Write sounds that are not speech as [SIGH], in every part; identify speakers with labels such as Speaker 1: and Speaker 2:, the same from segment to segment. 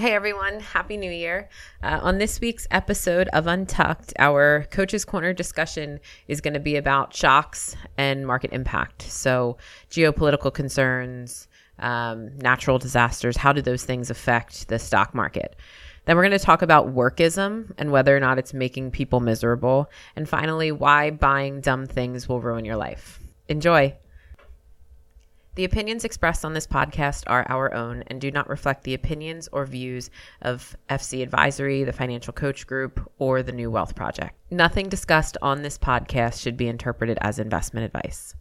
Speaker 1: Hey everyone, Happy New Year. Uh, on this week's episode of Untucked, our Coaches Corner discussion is going to be about shocks and market impact. So, geopolitical concerns, um, natural disasters, how do those things affect the stock market? Then we're going to talk about workism and whether or not it's making people miserable. And finally, why buying dumb things will ruin your life. Enjoy. The opinions expressed on this podcast are our own and do not reflect the opinions or views of FC Advisory, the Financial Coach Group, or the New Wealth Project. Nothing discussed on this podcast should be interpreted as investment advice.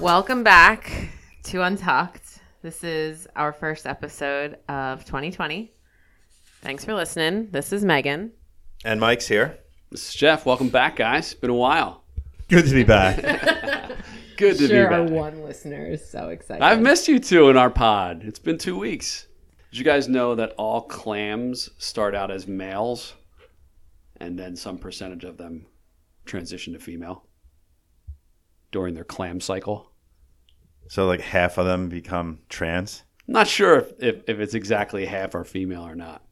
Speaker 1: Welcome back to Untucked. This is our first episode of 2020. Thanks for listening. This is Megan.
Speaker 2: And Mike's here.
Speaker 3: This is Jeff. Welcome back, guys. Been a while.
Speaker 2: Good to be back. [LAUGHS]
Speaker 3: Good to
Speaker 1: sure,
Speaker 3: be
Speaker 1: our
Speaker 3: back.
Speaker 1: one listener is so excited.
Speaker 3: I've missed you two in our pod. It's been two weeks. Did you guys know that all clams start out as males and then some percentage of them transition to female during their clam cycle?
Speaker 2: So, like, half of them become trans.
Speaker 3: I'm not sure if, if, if it's exactly half are female or not.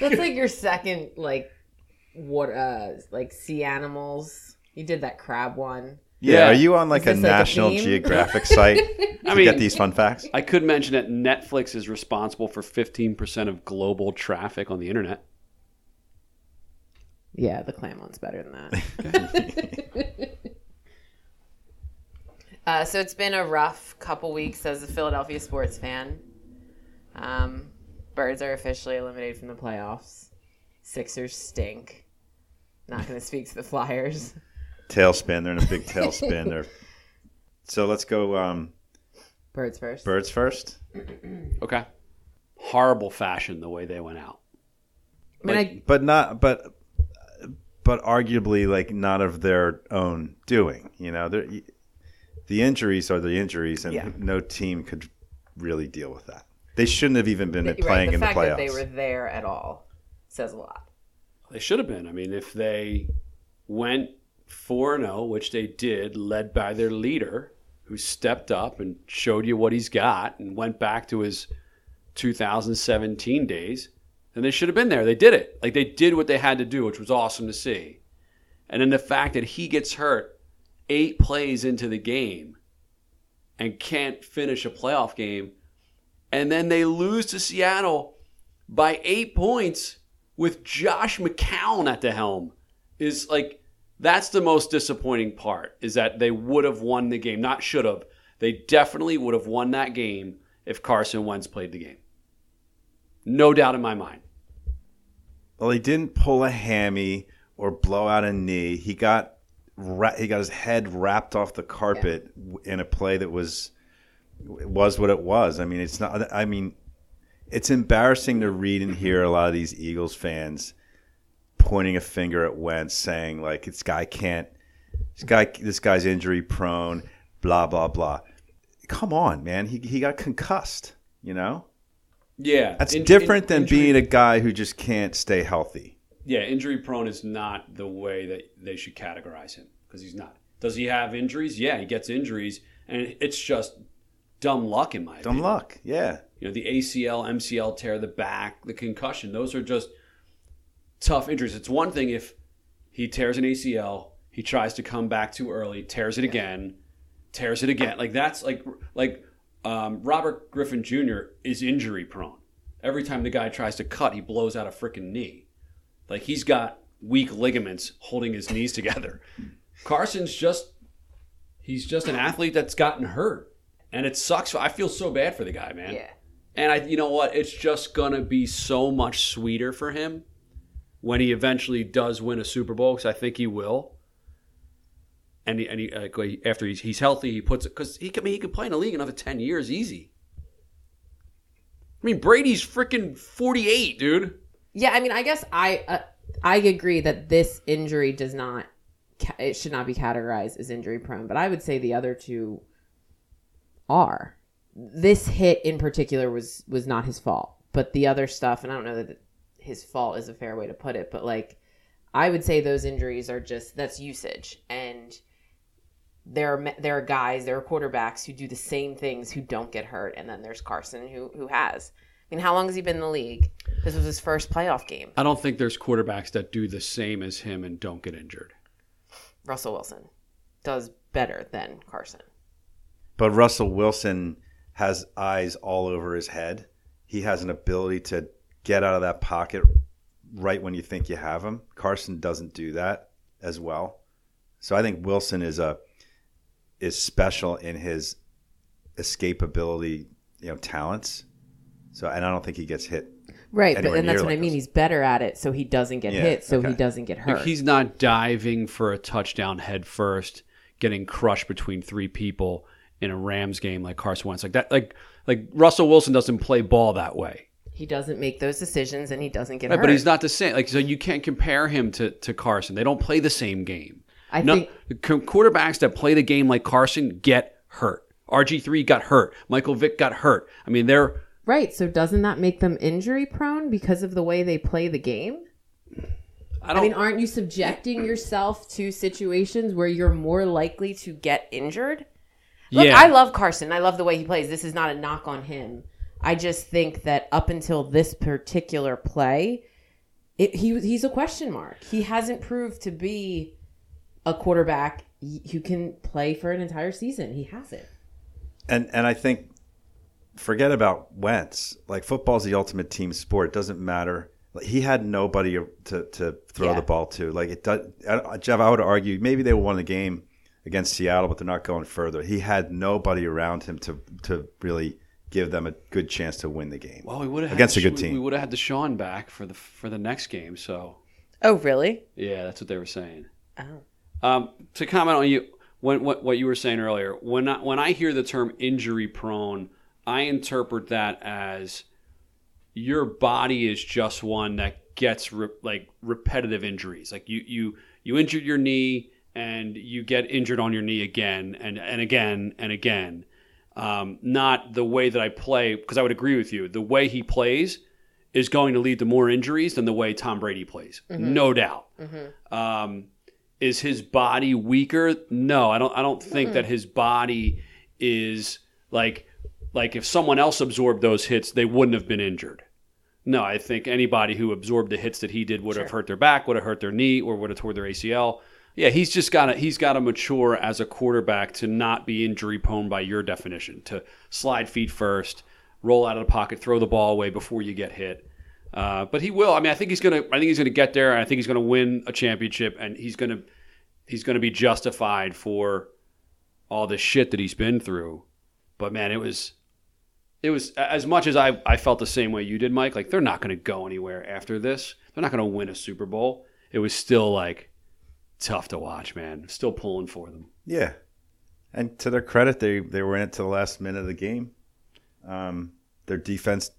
Speaker 1: That's like [LAUGHS] your second, like, what, uh, like sea animals. You did that crab one.
Speaker 2: Yeah.
Speaker 3: Yeah.
Speaker 2: Are you on like
Speaker 1: Is
Speaker 2: a
Speaker 1: this like a
Speaker 2: National
Speaker 1: theme?
Speaker 2: Geographic site [LAUGHS] to
Speaker 3: I mean-
Speaker 2: get these fun facts?
Speaker 3: I could mention that Netflix is responsible for 15% of global traffic on the internet.
Speaker 1: Yeah, the clam one's better than that. [LAUGHS] uh, so it's been a rough couple weeks as a Philadelphia sports fan. Um, Birds are officially eliminated from the playoffs. Sixers stink. Not going to speak to the Flyers.
Speaker 2: Tailspin. They're in a big tailspin. They're... [LAUGHS] So, let's go um,
Speaker 1: Birds first.
Speaker 2: birds first. [CLEARS THROAT]
Speaker 3: Okay. Horrible fashion the way they went out.
Speaker 1: I mean, I,
Speaker 2: But not, but, but arguably, like, not of their own doing. You know, They're, the injuries are the injuries, and
Speaker 1: Yeah.
Speaker 2: no team could really deal with that. They shouldn't have even been
Speaker 1: right,
Speaker 2: playing
Speaker 1: the
Speaker 2: in the
Speaker 1: fact
Speaker 2: playoffs.
Speaker 1: that they were there at all says a lot.
Speaker 3: They should have been. I mean, if they went 4 0, which they did, led by their leader, who stepped up and showed you what he's got and went back to his 2017 days, then they should have been there. They did it. Like they did what they had to do, which was awesome to see. And then the fact that he gets hurt eight plays into the game and can't finish a playoff game, and then they lose to Seattle by eight points with Josh McCown at the helm is like that's the most disappointing part is that they would have won the game, not should have. They definitely would have won that game if Carson Wentz played the game. No doubt in my mind.
Speaker 2: Well, he didn't pull a hammy or blow out a knee. He got ra- he got his head wrapped off the carpet w in a play that was was what it was. I mean, it's not. I mean, it's embarrassing to read and hear a lot of these Eagles fans pointing a finger at Wentz, saying like, "This guy can't. This guy. This guy's injury prone. Blah blah blah." Come on, man. He he got concussed. You know.
Speaker 3: Yeah,
Speaker 2: That's
Speaker 3: in-
Speaker 2: different
Speaker 3: in-
Speaker 2: than
Speaker 3: injury-
Speaker 2: being a guy who just can't stay healthy.
Speaker 3: Yeah. Injury prone is not the way that they should categorize him because he's not. Does he have injuries? Yeah, he gets injuries, and it's just dumb luck in my
Speaker 2: Dumb
Speaker 3: opinion.
Speaker 2: luck. Yeah.
Speaker 3: You know, the ACL, MCL tear, the back, the concussion, those are just tough injuries. It's one thing if he tears an ACL, he tries to come back too early, tears it again, tears it again. Like that's like like um, Robert Griffin Jr. is injury prone. Every time the guy tries to cut, he blows out a freaking knee. Like he's got weak ligaments holding his knees together. Carson's just he's just an athlete that's gotten hurt. And it sucks. I feel so bad for the guy, man.
Speaker 1: Yeah.
Speaker 3: And I, you know what? It's just gonna be so much sweeter for him when he eventually does win a Super Bowl, because I think he will. And he, and he, uh, after he's, he's healthy, he puts it because he can I mean, he can play in the league another ten years easy. I mean, Brady's freaking forty eight, dude.
Speaker 1: Yeah, I mean, I guess I uh, I agree that this injury does not it should not be categorized as injury prone, but I would say the other two are. this hit in particular was was not his fault, but the other stuff, and I don't know that his fault is a fair way to put it, but like I would say those injuries are just that's usage and there are there are guys, there are quarterbacks who do the same things who don't get hurt, and then there's Carson who who has. I mean, how long has he been in the league? This was his first playoff game.
Speaker 3: I don't think there's quarterbacks that do the same as him and don't get injured.
Speaker 1: Russell Wilson does better than Carson.
Speaker 2: But Russell Wilson has eyes all over his head. He has an ability to get out of that pocket right when you think you have him. Carson doesn't do that as well. So I think Wilson is a is special in his escapability, you know, talents. So and I don't think he gets hit.
Speaker 1: Right, but
Speaker 2: Anywhere
Speaker 1: and that's
Speaker 2: near
Speaker 1: what I mean.
Speaker 2: us.
Speaker 1: He's better at it, so he doesn't get
Speaker 2: Yeah,
Speaker 1: hit, so he doesn't get hurt.
Speaker 3: he's not diving for a touchdown head first, getting crushed between three people in a Rams game like Carson Wentz. Like that like like Russell Wilson doesn't play ball that way.
Speaker 1: he doesn't make those decisions, and he doesn't get
Speaker 3: Right,
Speaker 1: hurt.
Speaker 3: but he's not the same. Like so, you can't compare him to, to Carson. They don't play the same game.
Speaker 1: I
Speaker 3: no,
Speaker 1: think
Speaker 3: quarterbacks that play the game like Carson get hurt. RG three got hurt. Michael Vick got hurt. I mean, they're
Speaker 1: right. So doesn't that make them injury prone because of the way they play the game?
Speaker 3: I
Speaker 1: I
Speaker 3: don't.
Speaker 1: mean, aren't you subjecting yourself to situations where you're more likely to get injured? Look,
Speaker 3: Yeah.
Speaker 1: I love Carson. I love the way he plays. This is not a knock on him. I just think that up until this particular play, it, he he's a question mark. He hasn't proved to be a quarterback who can play for an entire season. He hasn't.
Speaker 2: And and I think forget about Wentz. Like football's the ultimate team sport. It doesn't matter. Like he had nobody to to throw
Speaker 1: Yeah.
Speaker 2: the ball to. Like it does. I- Jeff, I would argue maybe they won the game against Seattle, but they're not going further. He had nobody around him to to really give them a good chance to win the game.
Speaker 3: well, we would have
Speaker 2: against
Speaker 3: had,
Speaker 2: a good
Speaker 3: we-
Speaker 2: team.
Speaker 3: We would have had the DeSean back for the for the next game. So
Speaker 1: Oh, really?
Speaker 3: yeah, that's what they were saying.
Speaker 1: Oh.
Speaker 3: Um, to comment on you, when, what, what you were saying earlier, when I, when I hear the term injury prone, I interpret that as your body is just one that gets re- like repetitive injuries. Like you you you injured your knee and you get injured on your knee again and and again and again. Um, not the way that I play because I would agree with you. The way he plays is going to lead to more injuries than the way Tom Brady plays, no doubt. Um, is his body weaker? No, I don't. I don't think that his body is like like if someone else absorbed those hits, they wouldn't have been injured. No, I think anybody who absorbed the hits that he did would have hurt their back, would have hurt their knee, or would have tore their ACL. Yeah, he's just got to he's got to mature as a quarterback to not be injury prone by your definition. To slide feet first, roll out of the pocket, throw the ball away before you get hit. Uh, but he will. I mean, I think he's gonna. I think he's gonna get there. And I think he's gonna win a championship, and he's gonna he's gonna be justified for all the shit that he's been through. But man, it was it was as much as I, I felt the same way you did, Mike. Like they're not going to go anywhere after this. They're not going to win a Super Bowl. It was still like tough to watch, man. Still pulling for them.
Speaker 2: Yeah, and to their credit, they they were in it to the last minute of the game. Um, their defense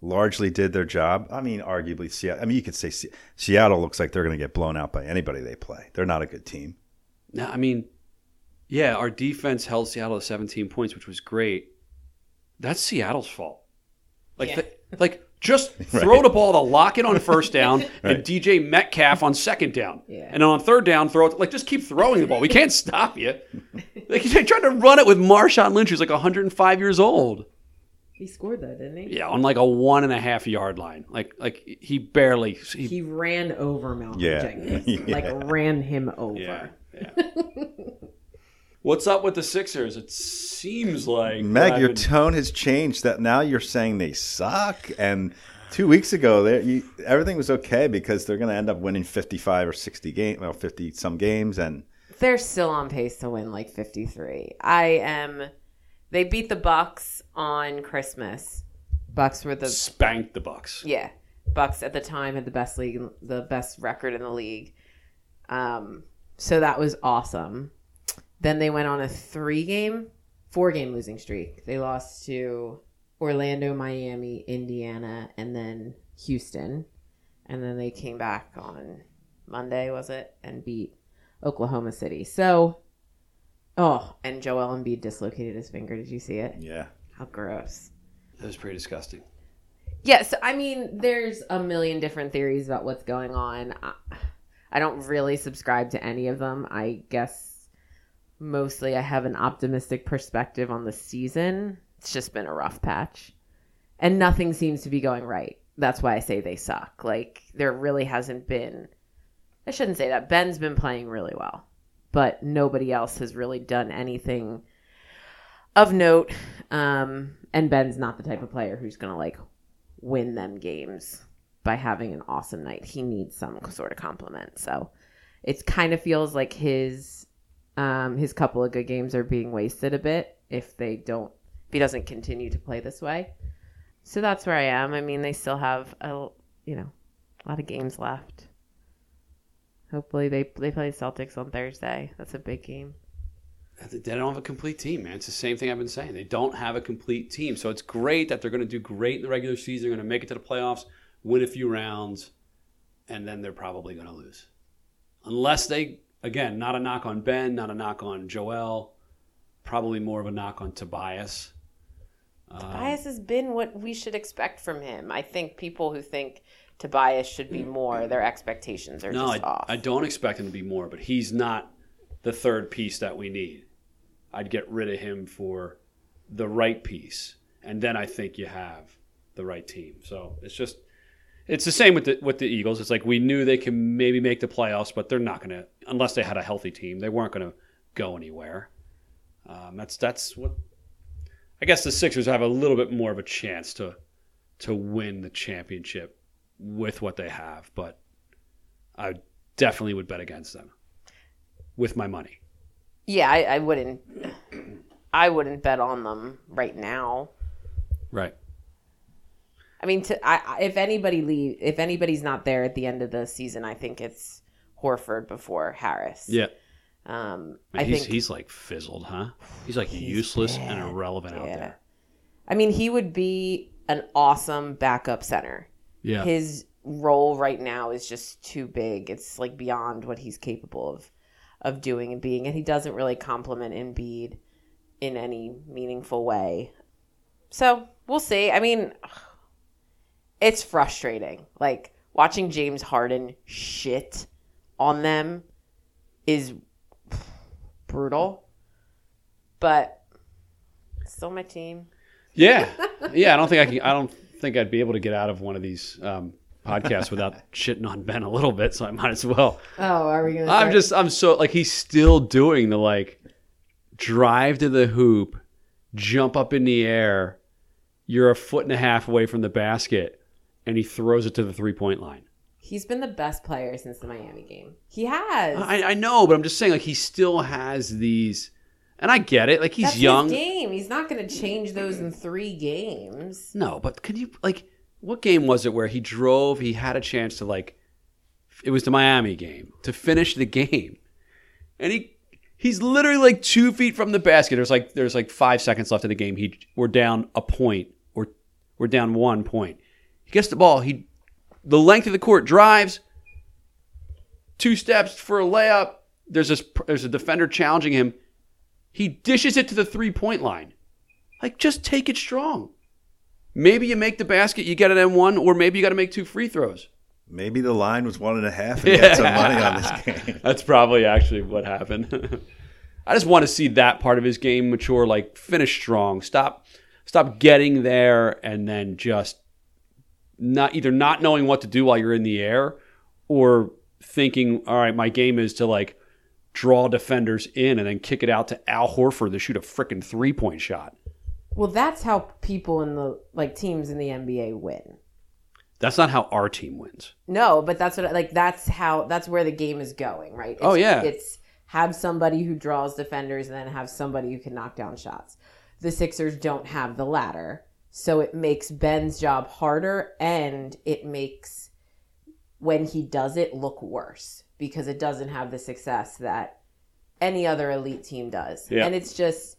Speaker 2: largely did their job. I mean, arguably, Seattle. I mean, you could say Se- Seattle looks like they're going to get blown out by anybody they play. They're not a good team.
Speaker 3: Now, I mean, yeah, our defense held Seattle to 17 points, which was great. That's Seattle's fault. Like,
Speaker 1: Yeah.
Speaker 3: th- like just [LAUGHS] throw the ball to Lockett on first down [LAUGHS] and DJ Metcalf on second down.
Speaker 1: Yeah.
Speaker 3: And on third down, throw it. Like, just keep throwing the ball. We can't stop you. Like, they tried to run it with Marshawn Lynch, who's like 105 years old.
Speaker 1: He scored though, didn't he?
Speaker 3: Yeah, on like a one and a half yard line. Like, like he barely. He,
Speaker 1: He ran over Malcolm
Speaker 2: Yeah.
Speaker 1: Jenkins. [LAUGHS]
Speaker 2: Yeah.
Speaker 1: Like ran him over.
Speaker 3: yeah, yeah. What's up with the Sixers? It seems like
Speaker 2: Meg,
Speaker 3: I've
Speaker 2: your
Speaker 3: been-
Speaker 2: tone has changed. That now you're saying they suck, and two weeks ago, they- you, everything was okay because they're going to end up winning 55 or 60 games, well, 50 some games, and
Speaker 1: They're still on pace to win like 53. I am they beat the Bucks on Christmas. Bucks were the
Speaker 3: spanked the Bucks.
Speaker 1: yeah. Bucks at the time had the best league the best record in the league. Um so that was awesome. Then they went on a 3 game, 4 game losing streak. They lost to Orlando, Miami, Indiana, and then Houston. And then they came back on Monday, was it? And beat Oklahoma City. So, oh, and Joel Embiid dislocated his finger. Did you see it?
Speaker 2: yeah,
Speaker 1: How gross.
Speaker 3: That was pretty disgusting.
Speaker 1: Yes, I mean, there's a million different theories about what's going on. I, I don't really subscribe to any of them. I guess mostly I have an optimistic perspective on the season. It's just been a rough patch. And nothing seems to be going right. That's why I say they suck. Like, there really hasn't been. I shouldn't say that. Ben's been playing really well, but nobody else has really done anything of note. Um, and Ben's not the type of player who's going to, like, win them games by having an awesome night. He needs some sort of compliment. So it kind of feels like his um, his couple of good games are being wasted a bit if they don't if he doesn't continue to play this way. So that's where I am. I mean, they still have a you know a lot of games left. Hopefully they they play Celtics on Thursday. That's a big game.
Speaker 3: They don't have a complete team, man. It's the same thing I've been saying. They don't have a complete team. So it's great that they're going to do great in the regular season. They're going to make it to the playoffs, win a few rounds, and then they're probably going to lose. Unless they, again, not a knock on Ben, not a knock on Joel, probably more of a knock on Tobias.
Speaker 1: Tobias has been what we should expect from him. I think people who think Tobias should be more, their expectations are
Speaker 3: No,
Speaker 1: just
Speaker 3: I,
Speaker 1: off.
Speaker 3: I don't expect him to be more, but he's not the third piece that we need. I'd get rid of him for the right piece, and then I think you have the right team. So it's just it's the same with the with the Eagles. It's like we knew they can maybe make the playoffs, but they're not going to unless they had a healthy team. They weren't going to go anywhere. Um, that's that's what I guess the Sixers have a little bit more of a chance to to win the championship with what they have, but I definitely would bet against them with my money.
Speaker 1: yeah, I, I wouldn't. I wouldn't bet on them right now.
Speaker 3: Right.
Speaker 1: I mean, to, I, I- if anybody leave, if anybody's not there at the end of the season, I think it's Horford before Harris.
Speaker 3: Yeah.
Speaker 1: Um,
Speaker 3: But
Speaker 1: I
Speaker 3: he's
Speaker 1: think.
Speaker 3: he's like fizzled, huh? He's like
Speaker 1: He's
Speaker 3: useless
Speaker 1: bad.
Speaker 3: and irrelevant out there.
Speaker 1: I mean, he would be an awesome backup center.
Speaker 3: Yeah.
Speaker 1: His role right now is just too big. It's like beyond what he's capable of of doing and being, and he doesn't really complement Embiid in any meaningful way. So we'll see. I mean, it's frustrating. Like watching James Harden shit on them is brutal, but still my team.
Speaker 3: Yeah. [LAUGHS] Yeah. I don't think I can. I don't think I'd be able to get out of one of these um, podcasts without [LAUGHS] shitting on Ben a little bit. So I might as well.
Speaker 1: Oh, are we gonna?
Speaker 3: I'm just. I'm so like he's still doing the like drive to the hoop, jump up in the air. You're a foot and a half away from the basket, and he throws it to the three point line.
Speaker 1: He's been the best player since the Miami game. He has.
Speaker 3: I, I know, but I'm just saying, like he still has these, and I get it. Like he's
Speaker 1: That's
Speaker 3: young.
Speaker 1: game. He's not going to change those in three games.
Speaker 3: No, but could you like what game was it where he drove? He had a chance to like, it was the Miami game to finish the game, and he he's literally like two feet from the basket. There's like there's like five seconds left in the game. He we're down a point or we're down one point. Gets the ball. He the length of the court drives two steps for a layup. There's this there's a defender challenging him. He dishes it to the three point line. Like just take it strong. Maybe you make the basket, you get an and one, or maybe you got to make two free throws.
Speaker 2: Maybe the line was one and a half and you had some money on this [LAUGHS] game.
Speaker 3: That's probably actually what happened. [LAUGHS] I just want to see that part of his game mature, like finish strong. Stop, stop getting there and then just not either not knowing what to do while you're in the air, or thinking, all right, my game is to like draw defenders in and then kick it out to Al Horford to shoot a freaking three point shot.
Speaker 1: Well, that's how people in the like teams in the NBA win.
Speaker 3: That's not how our team wins.
Speaker 1: No, but that's what like that's how that's where the game is going, right? Oh, it's,
Speaker 3: Oh, yeah.
Speaker 1: it's have somebody who draws defenders and then have somebody who can knock down shots. The Sixers don't have the latter, so it makes Ben's job harder, and it makes when he does it look worse because it doesn't have the success that any other elite team does.
Speaker 3: Yeah.
Speaker 1: And it's just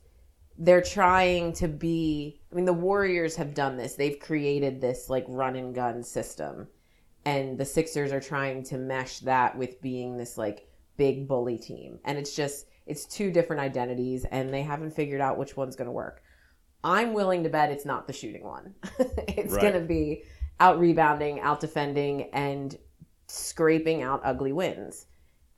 Speaker 1: they're trying to be I mean the Warriors have done this. They've created this like run and gun system and the Sixers are trying to mesh that with being this like big bully team. And it's just it's two different identities and they haven't figured out which one's going to work. I'm willing to bet it's not the shooting one. [LAUGHS] it's
Speaker 2: Right.
Speaker 1: going to be out rebounding, out defending, and scraping out ugly wins.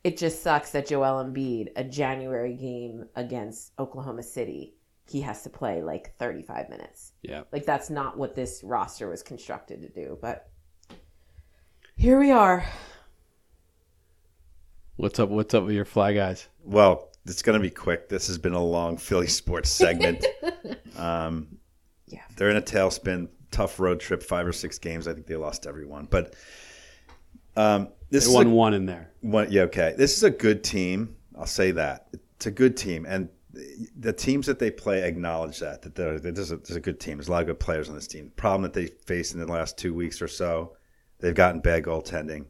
Speaker 1: It just sucks that Joel Embiid, a January game against Oklahoma City, he has to play like 35 minutes.
Speaker 3: Yeah.
Speaker 1: Like that's not what this roster was constructed to do. But here we are.
Speaker 3: What's up? What's up with your fly guys?
Speaker 2: Well, it's going to be quick. This has been a long [LAUGHS] Philly sports segment. [LAUGHS] um,
Speaker 1: Yeah.
Speaker 2: They're in a tailspin, tough road trip, five or six games. I think they lost every one. But um, this
Speaker 3: They
Speaker 2: is
Speaker 3: won
Speaker 2: a,
Speaker 3: one in there.
Speaker 2: one, yeah, okay. This is a good team. I'll say that. It's a good team. And the teams that they play acknowledge that, that they're, that there's, a, there's a good team. There's a lot of good players on this team. problem that they faced in the last two weeks or so, they've gotten bad goaltending.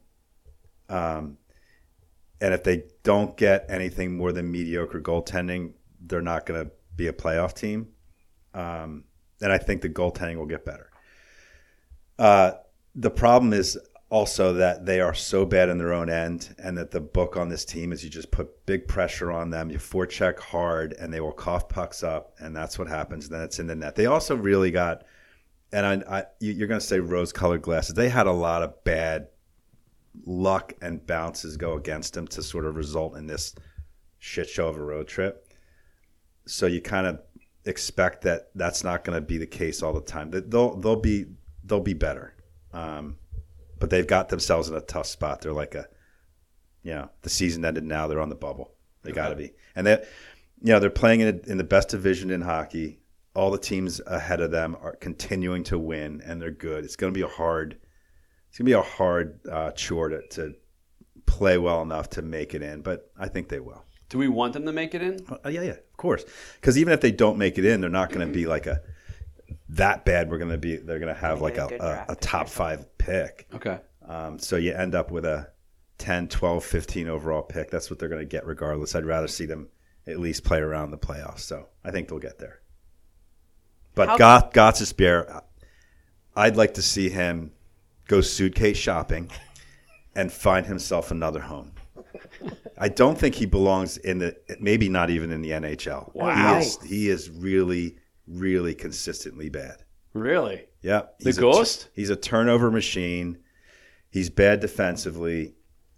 Speaker 2: Um, and if they don't get anything more than mediocre goaltending, they're not going to be a playoff team. Um, and I think the goaltending will get better. Uh, the problem is also that they are so bad in their own end, and that the book on this team is you just put big pressure on them, you forecheck hard, and they will cough pucks up, and that's what happens. Then it's in the net. They also really got, and I, I you're going to say rose-colored glasses. They had a lot of bad luck and bounces go against them to sort of result in this shit show of a road trip. So you kind of expect that that's not going to be the case all the time. That they'll they'll be they'll be better, um, but they've got themselves in a tough spot. They're like a, you know, the season ended now. They're on the bubble. They got to be, and they, you know, they're playing in, in the best division in hockey. All the teams ahead of them are continuing to win, and they're good. It's going to be a hard, it's going to be a hard uh, chore to, to play well enough to make it in, but I think they will.
Speaker 3: Do we want them to make it in?
Speaker 2: Uh, yeah, yeah, of course. Because even if they don't make it in, they're not going to be like a that bad. We're going to be. They're going to have like a,
Speaker 1: a
Speaker 2: a,
Speaker 1: draft
Speaker 2: a
Speaker 1: pick or
Speaker 2: top five pick.
Speaker 3: Okay.
Speaker 2: Um, so you end up with a 10, 12, 15 overall pick. That's what they're going to get regardless. I'd rather see them at least play around the playoffs. So I think they'll get there. But
Speaker 1: How-
Speaker 2: Goth, Gostisbehere, I'd like to see him go suitcase shopping and find himself another home. I don't think he belongs in the maybe not even in the NHL.
Speaker 3: Wow.
Speaker 2: He is, he is really, really consistently bad.
Speaker 3: Really?
Speaker 2: Yep.
Speaker 3: The
Speaker 2: He's a-
Speaker 3: ghost?
Speaker 2: he's a turnover machine. He's bad defensively.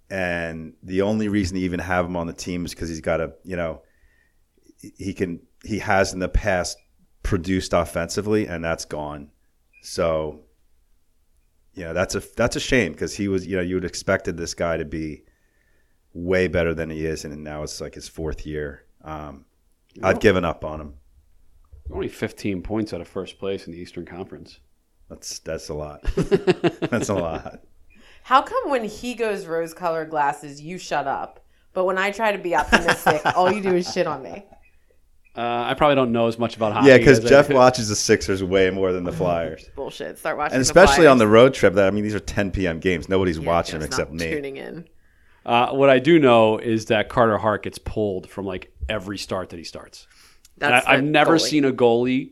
Speaker 2: And the only reason to even have him on the team is because he's got a, you know, he can, he has in the past produced offensively, and that's gone. So, you know, that's a, that's a shame because he was, you know, you would expected this guy to be way better than he is. And now it's like his fourth year. Um, I've given up on him.
Speaker 3: Only 15 points out of first place in the Eastern Conference.
Speaker 2: That's, that's a lot. [LAUGHS] that's a lot.
Speaker 1: How come when he goes rose colored glasses, you shut up? But when I try to be optimistic, all you do is shit on me.
Speaker 3: Uh, I probably don't know as much about hockey.
Speaker 2: Yeah, because
Speaker 3: as I-
Speaker 2: Jeff watches the Sixers way more than the [LAUGHS] Flyers,
Speaker 1: Bullshit. Start watching.
Speaker 2: and
Speaker 1: the
Speaker 2: especially on the road trip. That I mean, these are 10 p.m. games. Nobody's
Speaker 1: Yeah,
Speaker 2: watching them except
Speaker 1: not
Speaker 2: me.
Speaker 1: Tuning in.
Speaker 3: Uh, what I do know is that Carter Hart gets pulled from like every start that he starts.
Speaker 1: That's
Speaker 3: I, I've never
Speaker 1: goalie.
Speaker 3: seen a goalie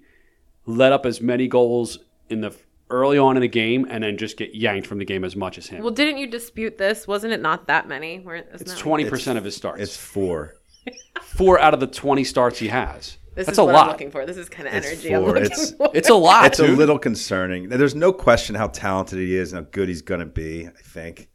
Speaker 3: let up as many goals in the early on in the game and then just get yanked from the game as much as him.
Speaker 1: Well, didn't you dispute this? Wasn't it not that many? Where isn't
Speaker 3: it's twenty percent of his starts.
Speaker 2: It's four.
Speaker 3: Four out of the twenty starts he has.
Speaker 1: This
Speaker 3: That's
Speaker 1: is
Speaker 3: a
Speaker 1: what
Speaker 3: lot.
Speaker 1: I'm looking for. This is kind of
Speaker 2: It's
Speaker 1: energy I'm looking
Speaker 2: It's-
Speaker 1: for. [LAUGHS]
Speaker 3: It's a lot.
Speaker 2: It's a little concerning. There's no question how talented he is and how good he's going to be. I think,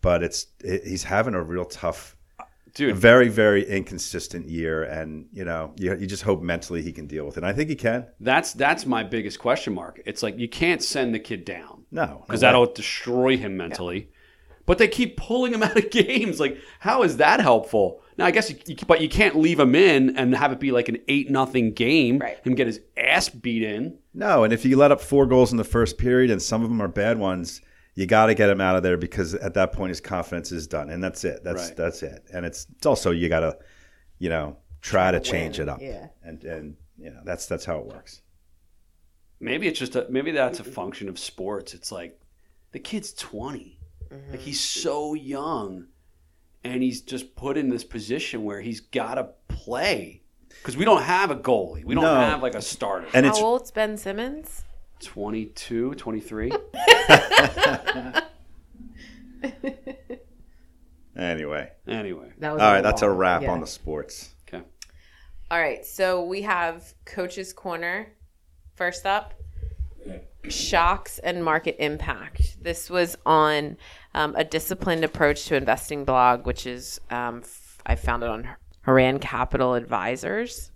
Speaker 2: but it's it, he's having a real tough, a
Speaker 3: dude.
Speaker 2: very very inconsistent year, and you know you, you just hope mentally he can deal with it. And I think he can.
Speaker 3: That's that's my biggest question mark. It's like you can't send the kid down
Speaker 2: No,
Speaker 3: because
Speaker 2: no
Speaker 3: that'll destroy him mentally. But they keep pulling him [LAUGHS] out of games. Like, how is that helpful? Now, I guess, you, you, but you can't leave him in and have it be like an eight nothing game.
Speaker 1: Right.
Speaker 3: Him get his ass beat in.
Speaker 2: No, and if you let up four goals in the first period, and some of them are bad ones, you got to get him out of there because at that point his confidence is done, and that's it. That's
Speaker 3: Right.
Speaker 2: that's it. And it's it's also you got to, you know, try to
Speaker 1: to
Speaker 2: change
Speaker 1: win,
Speaker 2: it up.
Speaker 1: yeah.
Speaker 2: and and you know that's that's how it works.
Speaker 3: Maybe it's just a, maybe that's a function of sports. It's like the kid's 20. Like he's mm-hmm. so young and he's just put in this position where he's got to play. Because we don't have a goalie. We don't
Speaker 2: No.
Speaker 3: have like a starter.
Speaker 2: And
Speaker 1: How
Speaker 2: it's
Speaker 1: old's Ben Simmons?
Speaker 3: 22, 23. [LAUGHS]
Speaker 2: anyway.
Speaker 3: anyway.
Speaker 1: That was
Speaker 2: All right, that's a wrap
Speaker 1: Yeah.
Speaker 2: on the sports.
Speaker 3: Okay.
Speaker 1: All right, so we have Coach's Corner First up, shocks and market impact. This was on um, a disciplined approach to investing blog, which is um, f- I found it on Horan Capital Advisors,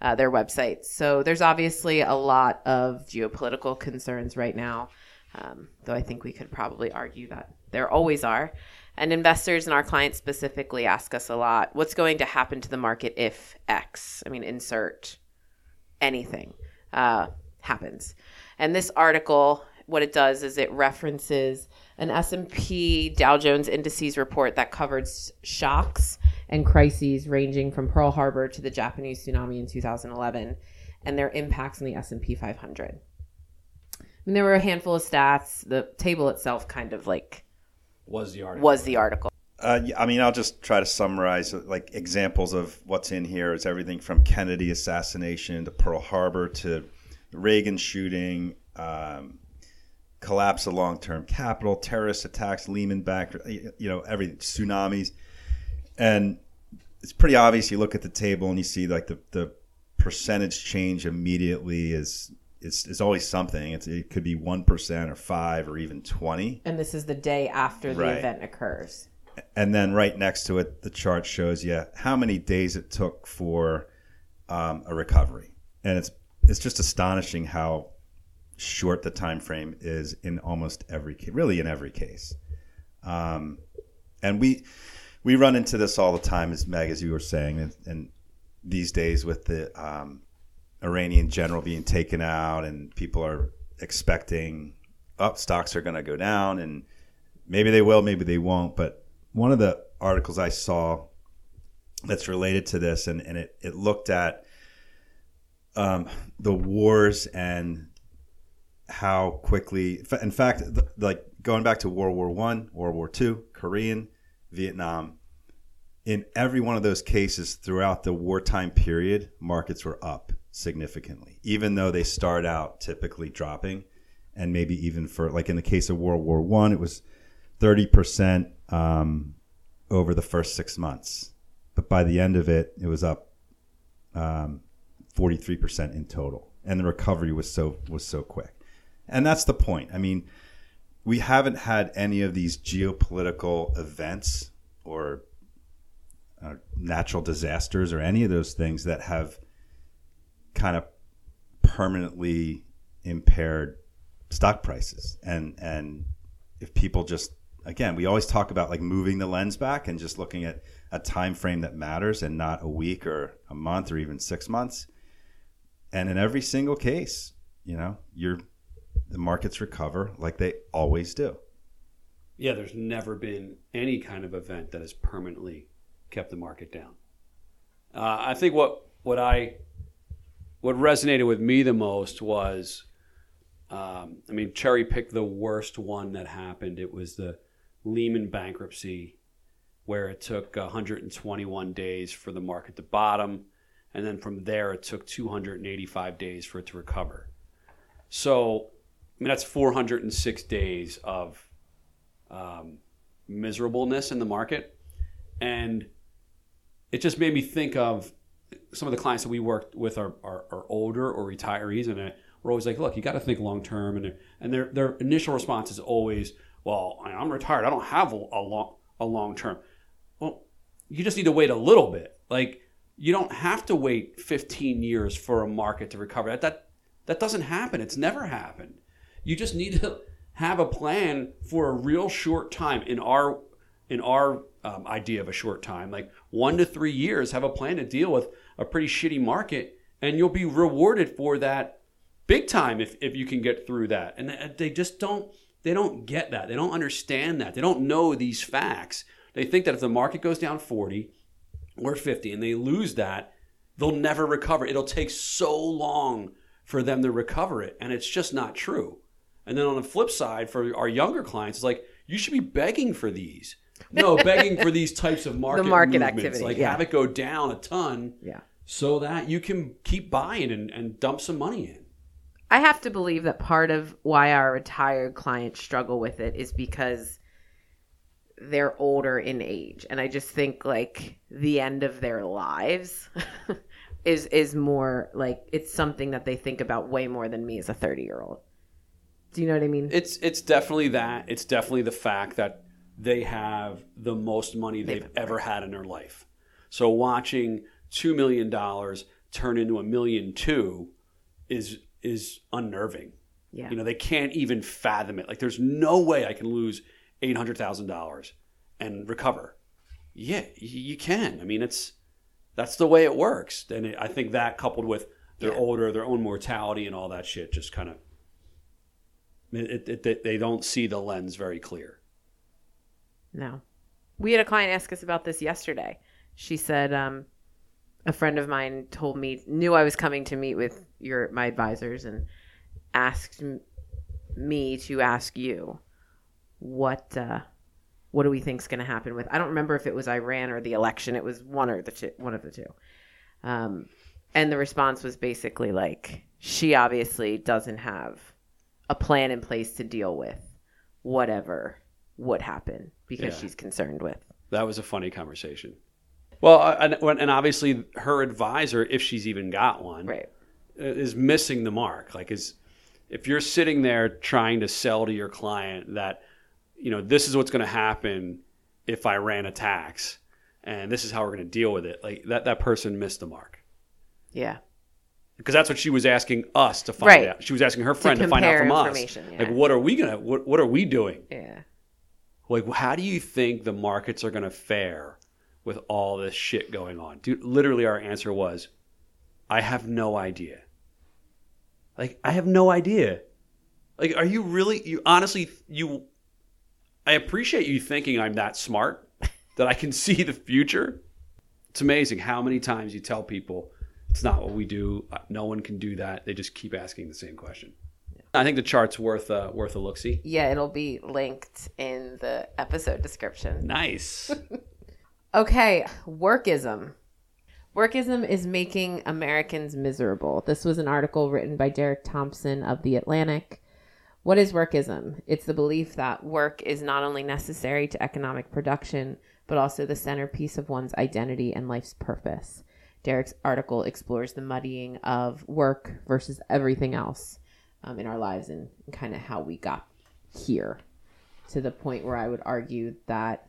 Speaker 1: uh, their website. So there's obviously a lot of geopolitical concerns right now, um, though I think we could probably argue that there always are. And investors and our clients specifically ask us a lot what's going to happen to the market if X, I mean, insert anything, uh, happens. And this article, what it does is it references an S&P Dow Jones Indices report that covered shocks and crises ranging from Pearl Harbor to the Japanese tsunami in 2011 and their impacts on the S&P 500. I mean, there were a handful of stats. The table itself kind of like
Speaker 3: Was the article?
Speaker 1: was the article.
Speaker 2: Uh, yeah, I mean, I'll just try to summarize uh, like examples of what's in here. Is everything from Kennedy assassination to Pearl Harbor to Reagan shooting, um, collapse of long-term capital, terrorist attacks, Lehman back, you know, every tsunamis, and it's pretty obvious. You look at the table and you see like the the percentage change immediately is is, is always something. It's, it could be one percent or five or even twenty.
Speaker 1: And this is the day after the
Speaker 2: Right.
Speaker 1: event occurs.
Speaker 2: and then right next to it, the chart shows you how many days it took for um, a recovery, and it's it's just astonishing how short the time frame is in almost every case, really in every case. Um, and we we run into this all the time, as Meg, as you were saying, and, and these days with the um, Iranian general being taken out, and people are expecting up stocks are going to go down, and maybe they will, maybe they won't. But one of the articles I saw that's related to this, and, and it, it looked at um, the wars and how quickly, in fact, like going back to World War One, World War Two, Korean, Vietnam. In every one of those cases throughout the wartime period, markets were up significantly, even though they start out typically dropping, and maybe even for like in the case of World War One, it was thirty percent um, over the first six months, but by the end of it, it was up three percent in total, and the recovery was so was so quick, and that's the point. I mean, we haven't had any of these geopolitical events or uh, natural disasters or any of those things that have kind of permanently impaired stock prices and and if people just again we always talk about like moving the lens back and just looking at a time frame that matters and not a week or a month or even 6 months and in every single case you know you're the markets recover like they always do
Speaker 3: Yeah, there's never been any kind of event that has permanently kept the market down. Uh, I think what what I what resonated with me the most was, um, I mean, cherry picked the worst one that happened. It was the Lehman bankruptcy, where it took 121 days for the market to bottom, and then from there it took 285 days for it to recover. So, I mean, that's 406 days of um, miserableness in the market. And it just made me think of some of the clients that we worked with are, are, are older or retirees. And we're always like, look, you got to think long term. And, and their, their initial response is always, well, I'm retired. I don't have a, a long, a long term. Well, you just need to wait a little bit. Like, you don't have to wait 15 years for a market to recover. That, that, that doesn't happen. It's never happened. You just need to have a plan for a real short time in our in our um, idea of a short time, like one to three years. Have a plan to deal with a pretty shitty market, and you'll be rewarded for that big time if, if you can get through that. And they- they just don't they don't get that. They don't understand that. They don't know these facts. They think that if the market goes down 40 or 50 and they lose that, they'll never recover. It'll take so long for them to recover it. And it's just not true. And then on the flip side, for our younger clients, it's like, you should be begging for these. No, begging for these types of [LAUGHS] market, the
Speaker 1: market
Speaker 3: movements.
Speaker 1: activity,
Speaker 3: Like
Speaker 1: yeah.
Speaker 3: have it go down a ton
Speaker 1: Yeah.
Speaker 3: so that you can keep buying and, and dump some money in.
Speaker 1: I have to believe that part of why our retired clients struggle with it is because they're older in age. And I just think like the end of their lives [LAUGHS] is is more like it's something that they think about way more than me as a 30 year old. Do you know what I mean?
Speaker 3: It's it's definitely that. It's definitely the fact that they have the most money they've ever had in their life. So watching two million dollars turn into a million two is is unnerving.
Speaker 1: yeah.
Speaker 3: You know, they can't even fathom it. Like there's no way I can lose eight hundred thousand dollars and recover. Yeah, you can. I mean, it's that's the way it works. And it, I think that coupled with they're
Speaker 1: Yeah.
Speaker 3: older, their own mortality and all that shit, just kind of it, it, it, they don't see the lens very clear.
Speaker 1: No. We had a client ask us about this yesterday. She said, um, a friend of mine told me, knew I was coming to meet with your my advisors and asked me to ask you what uh, what do we think is going to happen with I don't remember if it was Iran or the election. It was one or the two, one of the two. Um, and the response was basically like she obviously doesn't have a plan in place to deal with whatever would happen because
Speaker 3: Yeah.
Speaker 1: she's concerned with.
Speaker 3: That was a funny conversation. Well, and, and obviously her advisor, if she's even got one,
Speaker 1: Right.
Speaker 3: is missing the mark. Like, is if you're sitting there trying to sell to your client that, you know, this is what's going to happen if Iran attacks, and this is how we're going to deal with it. Like that, that person missed the mark
Speaker 1: Yeah.
Speaker 3: Because that's what she was asking us to find
Speaker 1: Right.
Speaker 3: out. She was asking her friend to, find out from us.
Speaker 1: yeah.
Speaker 3: Like, what are we gonna? What, what are we doing?
Speaker 1: Yeah.
Speaker 3: Like, how do you think the markets are going to fare with all this shit going on? Dude, literally, our answer was, I have no idea. Like, I have no idea. Like, are you really, you honestly, you, I appreciate you thinking I'm that smart, that I can [LAUGHS] see the future. It's amazing how many times you tell people it's not what we do. uh, No one can do that. They just keep asking the same question. I think the chart's worth uh, worth a look see.
Speaker 1: Yeah, it'll be linked in the episode description.
Speaker 3: Nice. [LAUGHS]
Speaker 1: Okay, workism. Workism is making Americans miserable. This was an article written by Derek Thompson of The Atlantic. What is workism? It's the belief that work is not only necessary to economic production, but also the centerpiece of one's identity and life's purpose. Derek's article explores the muddying of work versus everything else um, in our lives and, and kind of how we got here to the point where I would argue that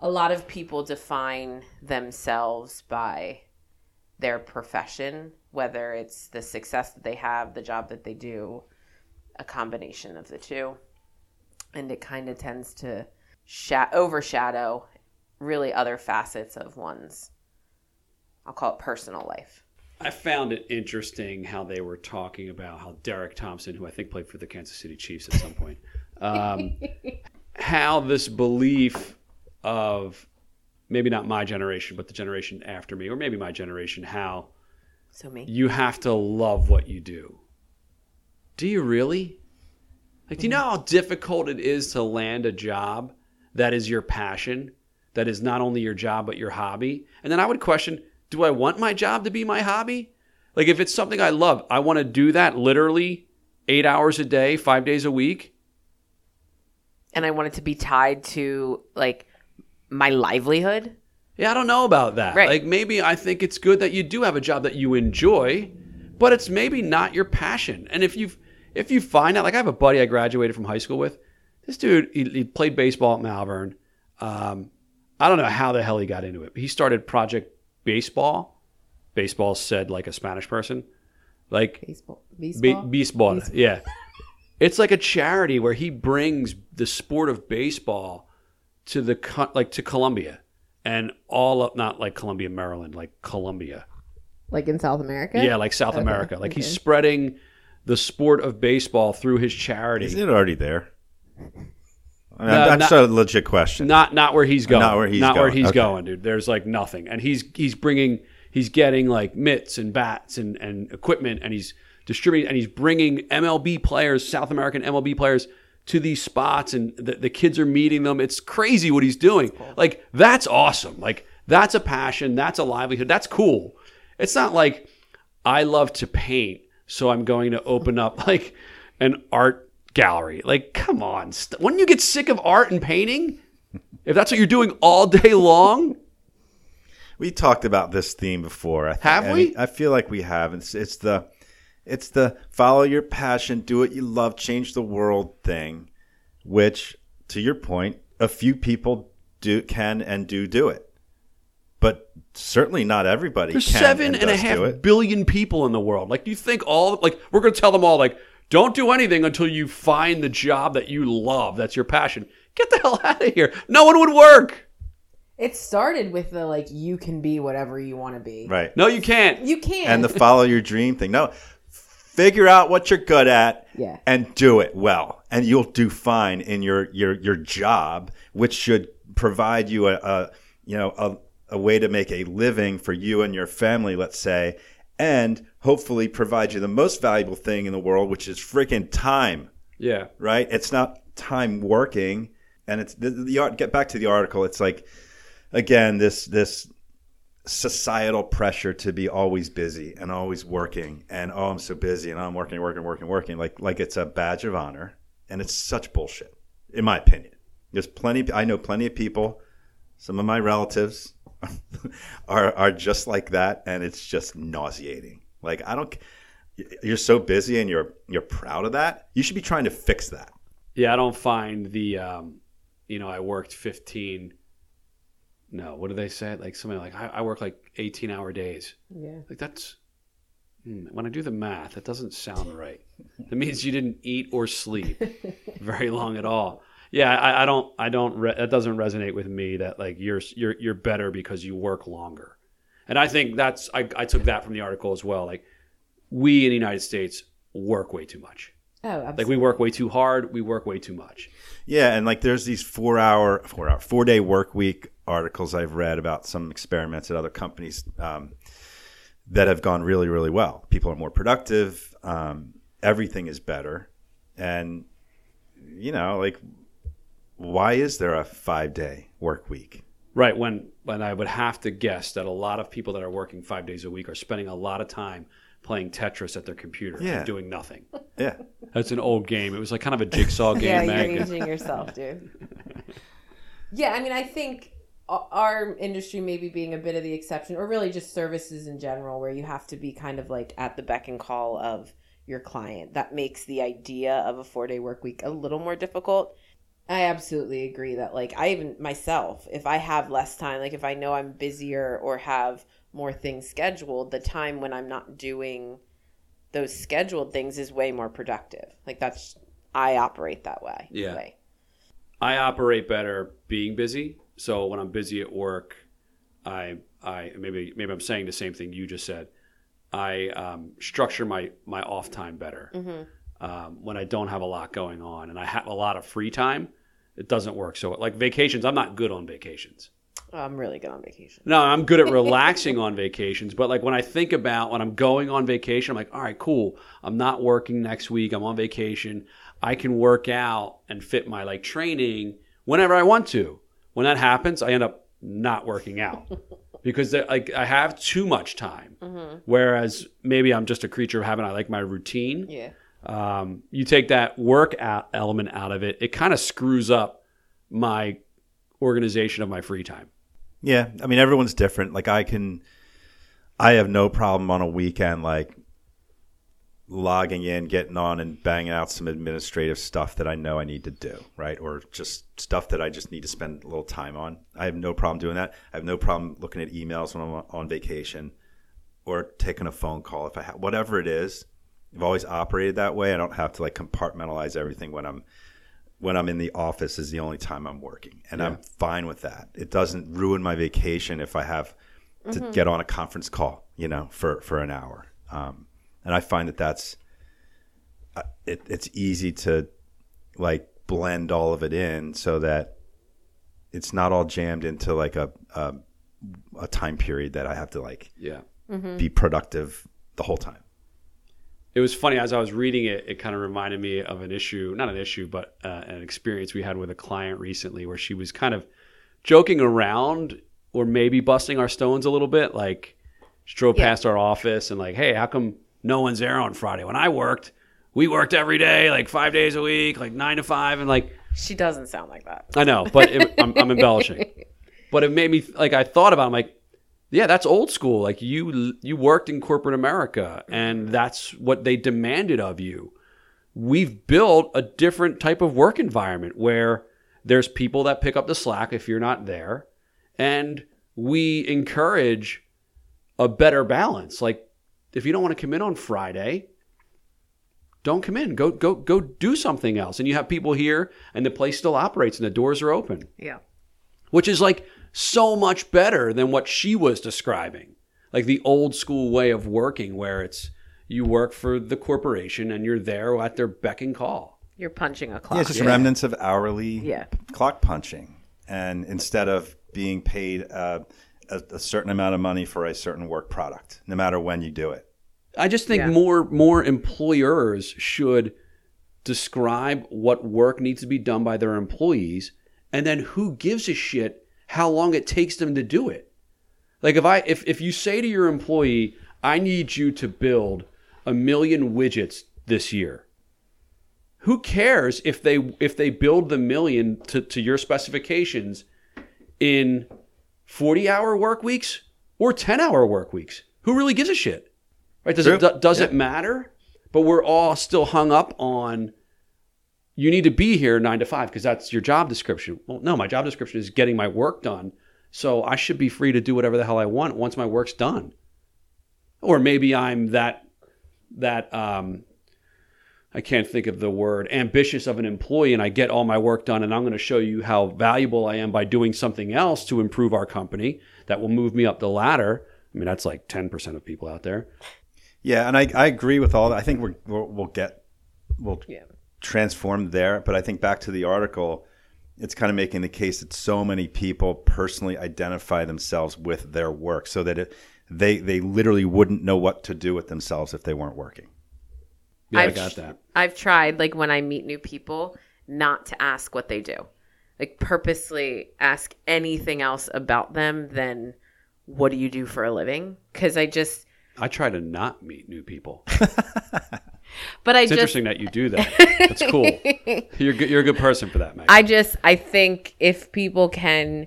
Speaker 1: a lot of people define themselves by their profession, whether it's the success that they have, the job that they do, a combination of the two. And it kind of tends to sha- overshadow really other facets of one's, I'll call it personal life.
Speaker 3: I found it interesting how they were talking about how Derek Thompson, who I think played for the Kansas City Chiefs at some point, um, [LAUGHS] how this belief of maybe not my generation, but the generation after me, or maybe my generation, how
Speaker 1: So me.
Speaker 3: you have to love what you do. Do you really? Like, do you know how difficult it is to land a job that is your passion, that is not only your job, but your hobby? And then I would question do I want my job to be my hobby? Like, if it's something I love, I want to do that literally eight hours a day, five days a week.
Speaker 1: And I want it to be tied to like my livelihood.
Speaker 3: Yeah, I don't know about that.
Speaker 1: Right.
Speaker 3: Like maybe I think it's good that you do have a job that you enjoy, but it's maybe not your passion. And if you if you find out, like I have a buddy I graduated from high school with, this dude he, he played baseball at Malvern. Um, I don't know how the hell he got into it. He started Project Baseball. Baseball said like a Spanish person, like
Speaker 1: Baseball.
Speaker 3: Be-
Speaker 1: Baseball.
Speaker 3: baseball. Yeah. It's like a charity where he brings the sport of baseball to the co- like to Colombia and all of not like Columbia, Maryland, like Colombia.
Speaker 1: like in South America?
Speaker 3: Yeah, like South oh,
Speaker 1: Okay,
Speaker 3: America. Like he's spreading the sport of baseball through his charity.
Speaker 2: Isn't it already there? I mean,
Speaker 3: No,
Speaker 2: that's
Speaker 3: not-
Speaker 2: a legit question.
Speaker 3: Not not where he's going.
Speaker 2: Not where he's
Speaker 3: Not where
Speaker 2: going.
Speaker 3: he's
Speaker 2: Okay.
Speaker 3: going, dude. There's like nothing, and he's he's bringing he's getting like mitts and bats and and equipment, and he's distributing and he's bringing MLB players, South American MLB players. To these spots, and the, the kids are meeting them. It's crazy what he's doing. Like that's awesome. Like that's a passion. That's a livelihood. That's cool. It's not like I love to paint, so I'm going to open up [LAUGHS] like an art gallery. Like, come on. St- wouldn't you get sick of art and painting? If that's what you're doing all day long?
Speaker 2: we talked about this theme before. I think,
Speaker 3: Have
Speaker 2: I
Speaker 3: we?
Speaker 2: mean, I feel like we have. It's it's the it's the follow your passion, do what you love, change the world thing, which to your point, a few people do can and do do it. But certainly not everybody
Speaker 3: There's
Speaker 2: can
Speaker 3: seven
Speaker 2: and,
Speaker 3: and a half billion people in the world. Like, do you think all like we're going to tell them all like, don't do anything until you find the job that you love, that's your passion. Get the [LAUGHS] hell out of here. No one would work.
Speaker 1: It started with the like you can be whatever you want to be.
Speaker 2: Right.
Speaker 3: No, you can't.
Speaker 1: You can't.
Speaker 2: and the follow your dream thing. No, figure out what you're good at
Speaker 1: Yeah.
Speaker 2: and do it well, and you'll do fine in your your your job, which should provide you a, a you know a, a way to make a living for you and your family, let's say, and hopefully provide you the most valuable thing in the world, which is freaking time.
Speaker 3: Yeah.
Speaker 2: Right? It's not time working, and it's the, the art. Get back to the article. It's like again this this societal pressure to be always busy and always working and oh I'm so busy and I'm working working working working like like it's a badge of honor and it's such bullshit in my opinion there's plenty I know plenty of people some of my relatives [LAUGHS] are are just like that and it's just nauseating like I don't you're so busy and you're you're proud of that you should be trying to fix that
Speaker 3: Yeah, I don't find the, um, you know, I worked 15. No, what do they say? Like something like, I, I work like 18 hour days.
Speaker 1: yeah.
Speaker 3: Like that's, hmm, when I do the math, that doesn't sound right. That means you didn't eat or sleep [LAUGHS] very long at all. Yeah, I, I don't, I don't, re- that doesn't resonate with me that like you're, you're, you're better because you work longer. And I think that's, I, I took that from the article as well. Like we in the United States work way too much.
Speaker 1: Oh, absolutely.
Speaker 3: Like we work way too hard. We work way too much.
Speaker 2: Yeah, and like there's these four hour, four hour, four day work week articles I've read about some experiments at other companies um, that have gone really, really well. People are more productive. Um, everything is better, and you know, like, why is there a five day work week?
Speaker 3: Right. When when I would have to guess that a lot of people that are working five days a week are spending a lot of time playing Tetris at their computer
Speaker 2: Yeah.
Speaker 3: and doing nothing. [LAUGHS]
Speaker 2: Yeah,
Speaker 3: That's an old game. It was like kind of a jigsaw [LAUGHS] game.
Speaker 1: yeah, you're
Speaker 3: then.
Speaker 1: aging yourself, [LAUGHS] dude. yeah, I mean, I think our industry maybe being a bit of the exception, or really just services in general, where you have to be kind of like at the beck and call of your client. That makes the idea of a four day work week a little more difficult. I absolutely agree that, like, I even myself, if I have less time, like, if I know I'm busier or have more things scheduled, the time when I'm not doing those scheduled things is way more productive. Like, that's, I operate that way.
Speaker 3: Yeah.
Speaker 1: anyway.
Speaker 3: I operate better being busy. So when I'm busy at work, I I maybe maybe I'm saying the same thing you just said. I um, structure my my off time better. Um, when I don't have a lot going on and I have a lot of free time, it doesn't work. So like vacations, I'm not good on vacations.
Speaker 1: Oh, I'm really good on vacation.
Speaker 3: No, I'm good at relaxing on vacations, but like when I think about when I'm going on vacation, I'm like, all right, cool. I'm not working next week. I'm on vacation. I can work out and fit my like training whenever I want to. When that happens, I end up not working out [LAUGHS] because like I have too much time. Whereas maybe I'm just a creature of habit. I like my routine.
Speaker 1: Yeah.
Speaker 3: Um, you take that work out element out of it, it kind of screws up my organization of my free time.
Speaker 2: Yeah, I mean everyone's different. Like I can, I have no problem on a weekend like logging in, getting on, and banging out some administrative stuff that I know I need to do, right? Or just stuff that I just need to spend a little time on. I have no problem doing that. I have no problem looking at emails when I'm on vacation, or taking a phone call if I have whatever it is. I've always operated that way. I don't have to like compartmentalize everything when I'm when I'm in the office is the only time I'm working, and I'm fine with that. It doesn't ruin my vacation if I have to get on a conference call, you know, for for an hour. Um, and I find that that's uh, it, it's easy to like blend all of it in so that it's not all jammed into like a a, a time period that I have to like
Speaker 3: Yeah.
Speaker 2: be productive the whole time.
Speaker 3: It was funny as I was reading it. It kind of reminded me of an issue, not an issue, but uh, an experience we had with a client recently, where she was kind of joking around, or maybe busting our stones a little bit. Like she drove
Speaker 1: Yeah.
Speaker 3: past our office and like, "Hey, how come no one's there on Friday? When I worked, we worked every day, like five days a week, like nine to five, and like
Speaker 1: She doesn't sound like that.
Speaker 3: I know, but it, I'm, I'm embellishing. [LAUGHS] But it made me like I thought about. It, I'm like, Yeah, that's old school. Like you you worked in corporate America and that's what they demanded of you. We've built a different type of work environment where there's people that pick up the slack if you're not there and we encourage a better balance. Like if you don't want to come in on Friday, don't come in. Go go go do something else. And you have people here and the place still operates and the doors are open
Speaker 1: Yeah.
Speaker 3: which is like so much better than what she was describing. Like the old school way of working where it's you work for the corporation and you're there at their beck and call.
Speaker 1: You're punching a clock.
Speaker 2: Yeah, it's just
Speaker 3: Yeah.
Speaker 2: remnants of hourly
Speaker 1: Yeah.
Speaker 2: clock punching, and instead of being paid uh, a, a certain amount of money for a certain work product, no matter when you do it.
Speaker 3: I just think
Speaker 1: Yeah.
Speaker 3: more more employers should describe what work needs to be done by their employees and then who gives a shit how long it takes them to do it. Like if I if if you say to your employee, I need you to build a million widgets this year. Who cares if they if they build the million to, to your specifications in 40 hour work weeks or 10 hour work weeks? Who really gives a shit? Right? Does it
Speaker 2: True.
Speaker 3: do, does it matter? But we're all still hung up on you need to be here 9 to 5 because that's your job description. Well, no, my job description is getting my work done. So I should be free to do whatever the hell I want once my work's done. Or maybe I'm that that um I can't think of the word ambitious of an employee and I get all my work done and I'm going to show you how valuable I am by doing something else to improve our company that will move me up the ladder. I mean that's like 10% of people out there.
Speaker 2: Yeah, and I, I agree with all that. I think we're, we'll, we'll get we'll
Speaker 1: Yeah.
Speaker 2: Transform there, but I think back to the article, it's kind of making the case that so many people personally identify themselves with their work, so that it, they they literally wouldn't know what to do with themselves if they weren't working.
Speaker 3: Yeah, i
Speaker 1: I've-
Speaker 3: got that.
Speaker 1: I've tried, like when I meet new people, not to ask what they do. Like purposely ask anything else about them than what do you do for a living? Because I just,
Speaker 3: I try to not meet new people. [LAUGHS]
Speaker 1: but I
Speaker 3: It's
Speaker 1: just,
Speaker 3: interesting that you do that. That's cool. [LAUGHS] You're good, you're a good person for that, Meg.
Speaker 1: I just, I think if people can,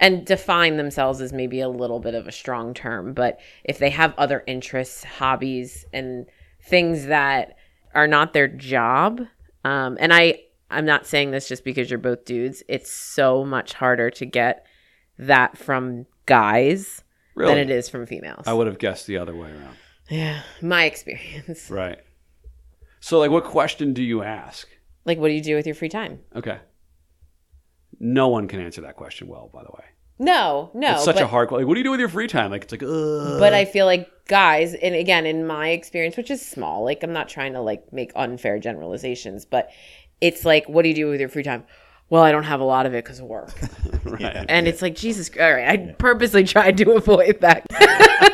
Speaker 1: and define themselves as maybe a little bit of a strong term, but if they have other interests, hobbies, and things that are not their job, um, and I, I'm not saying this just because you're both dudes. It's so much harder to get that from guys
Speaker 3: really,
Speaker 1: than it is from females.
Speaker 3: I would have guessed the other way around.
Speaker 1: Yeah, my experience.
Speaker 3: Right. So, like, what question do you ask?
Speaker 1: Like, what do you do with your free time?
Speaker 3: Okay. No one can answer that question well, by the way.
Speaker 1: No, no.
Speaker 3: it's such
Speaker 1: but-
Speaker 3: a hard question. Like, what do you do with your free time? Like, it's like, ugh.
Speaker 1: but I feel like guys, and again, in my experience, which is small, like I'm not trying to like make unfair generalizations, but it's like, what do you do with your free time? Well, I don't have a lot of it because of work, [LAUGHS]
Speaker 3: right.
Speaker 1: and it's like Jesus. All right, I purposely tried to [LAUGHS] avoid that. [LAUGHS]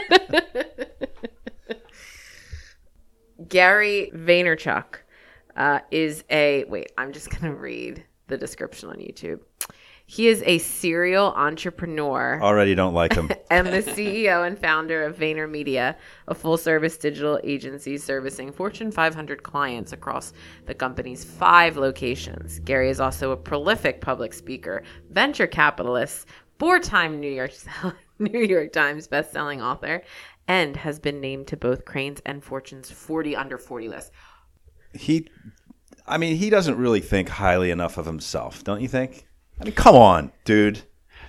Speaker 1: Gary Vaynerchuk uh, is a wait. I'm just gonna read the description on YouTube. He is a serial entrepreneur
Speaker 2: Already don't like them. [LAUGHS]
Speaker 1: and the CEO and founder of VaynerMedia, a full service digital agency servicing Fortune 500 clients across the company's five locations. Gary is also a prolific public speaker, venture capitalist, four time New York, [LAUGHS] New York Times bestselling author, and has been named to both Crain's and Fortune's 40 under 40 list.
Speaker 2: he, I mean, he doesn't really think highly enough of himself, don't you think? I mean, come on, dude.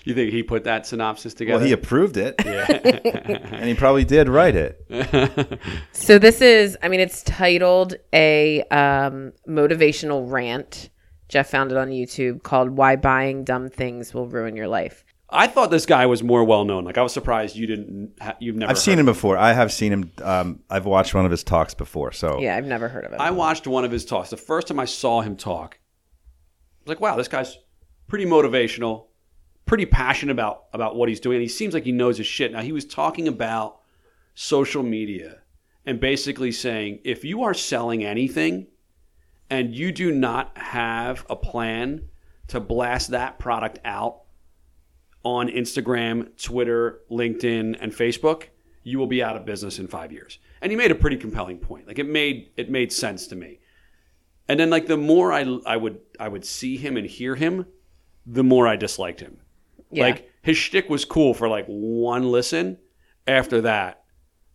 Speaker 3: You think he put that synopsis together?
Speaker 2: Well, he approved it, [LAUGHS] and he probably did write it. [LAUGHS]
Speaker 1: So this is, I mean, it's titled a um, motivational rant. Jeff found it on YouTube called "Why Buying Dumb Things Will Ruin Your Life."
Speaker 3: I thought this guy was more well known. Like, I was surprised you didn't. Ha- you've never.
Speaker 2: I've seen
Speaker 3: heard
Speaker 2: him before. I have seen him. Um, I've watched one of his talks before. So
Speaker 1: Yeah, I've never heard of it.
Speaker 3: I watched one of his talks. The first time I saw him talk, I was like, wow, this guy's pretty motivational, pretty passionate about about what he's doing. And he seems like he knows his shit. Now he was talking about social media and basically saying if you are selling anything and you do not have a plan to blast that product out on Instagram, Twitter, LinkedIn, and Facebook, you will be out of business in five years. And he made a pretty compelling point. Like it made it made sense to me. And then like the more I I would I would see him and hear him, the more I disliked him.
Speaker 1: Yeah.
Speaker 3: Like his shtick was cool for like one listen. After that,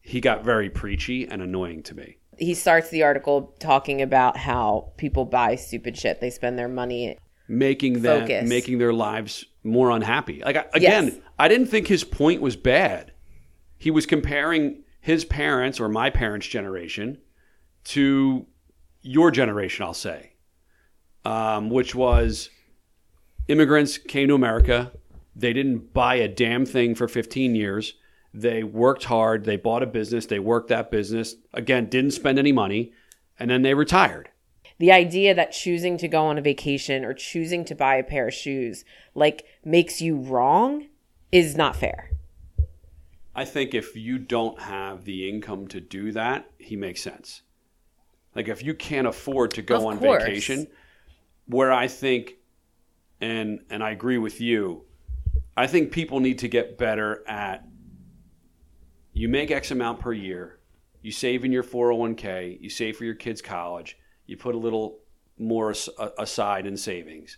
Speaker 3: he got very preachy and annoying to me.
Speaker 1: He starts the article talking about how people buy stupid shit. They spend their money.
Speaker 3: making them
Speaker 1: Focus.
Speaker 3: making their lives more unhappy. Like again,
Speaker 1: Yes.
Speaker 3: I didn't think his point was bad. He was comparing his parents or my parents' generation to your generation, I'll say, um, which was immigrants came to America. They didn't buy a damn thing for 15 years. They worked hard. They bought a business. They worked that business. Again, didn't spend any money. And then they retired.
Speaker 1: The idea that choosing to go on a vacation or choosing to buy a pair of shoes like makes you wrong is not fair.
Speaker 3: I think if you don't have the income to do that, he makes sense. Like if you can't afford to go
Speaker 1: Of
Speaker 3: on
Speaker 1: course.
Speaker 3: vacation, where I think and and I agree with you, I think people need to get better at you make X amount per year, you save in your 401k, you save for your kids' college, you put a little more as- uh, aside in savings.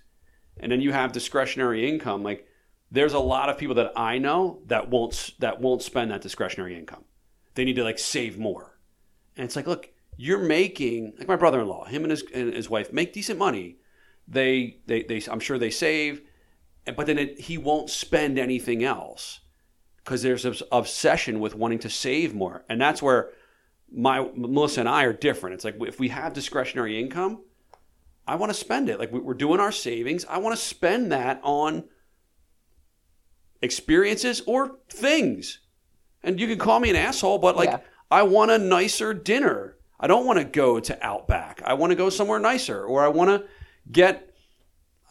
Speaker 3: And then you have discretionary income like there's a lot of people that I know that won't that won't spend that discretionary income. They need to like save more. And it's like, look, you're making like my brother-in-law, him and his and his wife make decent money. They they, they I'm sure they save, but then it, he won't spend anything else because there's this obsession with wanting to save more, and that's where my Melissa and I are different. It's like if we have discretionary income, I want to spend it. Like we- we're doing our savings, I want to spend that on experiences or things. And you can call me an asshole, but like
Speaker 1: Yeah.
Speaker 3: I want a nicer dinner. I don't want to go to Outback. I want to go somewhere nicer, or I want to get.